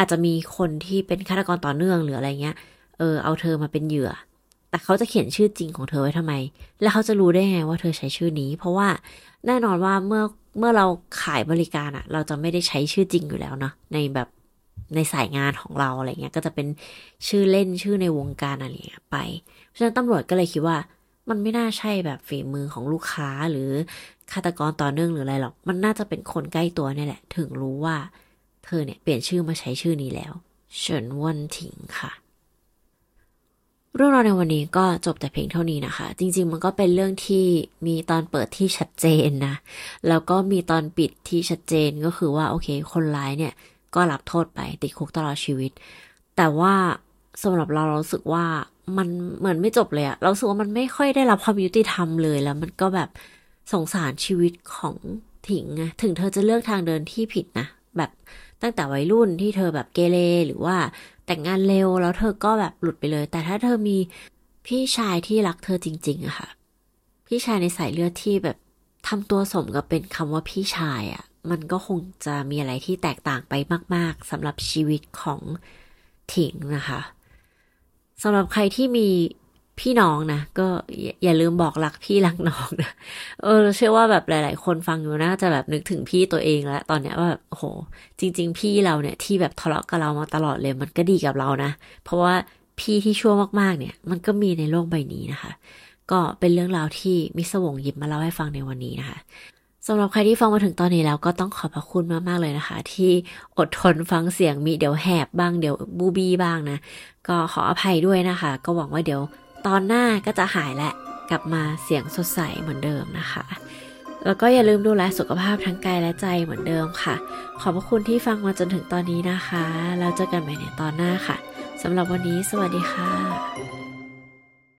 อาจจะมีคนที่เป็นฆาตกรต่อเนื่องหรืออะไรเงี้ย เออเอาเธอมาเป็นเหยื่อ แต่เขาจะเขียนชื่อจริงของเธอไว้ทำไม แล้วเขาจะรู้ได้ไงว่าเธอใช้ชื่อนี้ เพราะว่าแน่นอนว่าเมื่อเมื่อเราขายบริการอะเราจะไม่ได้ใช้ชื่อจริงอยู่แล้วเนาะในแบบในสายงานของเราอะไรเงี้ย ก็จะเป็นชื่อเล่นชื่อในวงการอะไรเงี้ยไป เพราะฉะนั้นตำรวจก็เลยคิดว่า มันไม่น่าใช่แบบฝีมือของลูกค้าหรือฆาตกรต่อเนื่องหรืออะไรหรอก มันน่าจะเป็นคนใกล้ตัวนี่แหละ ถึงรู้ว่า เธอเนี่ยเปลี่ยนชื่อมาใช้ชื่อนี้แล้วเฉินวันถิงค่ะเรื่องราวในวันนี้ก็จบแต่เพียงเท่านี้นะคะ จริง ๆ มันก็เป็นเรื่องที่มีตอนเปิดที่ชัดเจนนะ แล้วก็มีตอนปิดที่ชัดเจนก็คือว่าโอเค คนร้ายเนี่ยก็รับโทษไปติดคุกตลอดชีวิต แต่ว่าสำหรับเราเราสึกว่ามันเหมือนไม่จบเลยอะเราสึกว่ามันไม่ค่อยได้รับความยุติธรรมเลยแล้วมันก็แบบสงสารชีวิตของถิงไงถึงเธอจะเลือกทางเดินที่ผิดนะแบบ ตั้งแต่วัยรุ่นที่เธอแบบเกเรหรือว่าแต่งงานเร็วแล้วเธอก็แบบหลุดไปเลย แต่ถ้าเธอมีพี่ชายที่รักเธอจริงๆอะค่ะ พี่ชายในสายเลือดที่แบบทำตัวสมกับเป็นคำว่าพี่ชายอะมันก็คงจะมีอะไรที่แตกต่างไปมาก ๆสำหรับชีวิตของถิงนะคะสำหรับใครที่มี พี่น้องนะก็อย่าลืมบอกรักพี่รักน้องนะเออเชื่อว่าแบบหลาย ๆ คนฟังอยู่น่าจะแบบนึกถึงพี่ตัวเองแล้ว ตอนเนี้ยว่าแบบโห จริง ๆ พี่เราเนี่ยที่แบบทะเลาะกับเรามาตลอดเลยมันก็ดีกับเรานะ เพราะว่าพี่ที่ชั่วมาก ๆ เนี่ย มันก็มีในโลกใบนี้นะคะ ก็เป็นเรื่องราวที่มิสวงหยิบมาเล่าให้ฟังในวันนี้นะคะสำหรับใครที่ฟังมาถึงตอนนี้แล้วก็ต้องขอบพระคุณมาก ๆ เลยนะคะ ที่อดทนฟังเสียงมีเดี๋ยวแหบบ้างเดี๋ยวบูบี้บ้างนะ ก็ขออภัยด้วยนะคะ ก็หวังว่าเดี๋ยว ตอนหน้าก็จะหายและกลับมาเสียงสดใสเหมือนเดิมนะคะ แล้วก็อย่าลืมดูแลสุขภาพทั้งกายและใจเหมือนเดิมค่ะ ขอบพระคุณที่ฟังมาจนถึงตอนนี้นะคะ แล้วเจอกันใหม่ในตอนหน้าค่ะสำหรับวันนี้สวัสดีค่ะ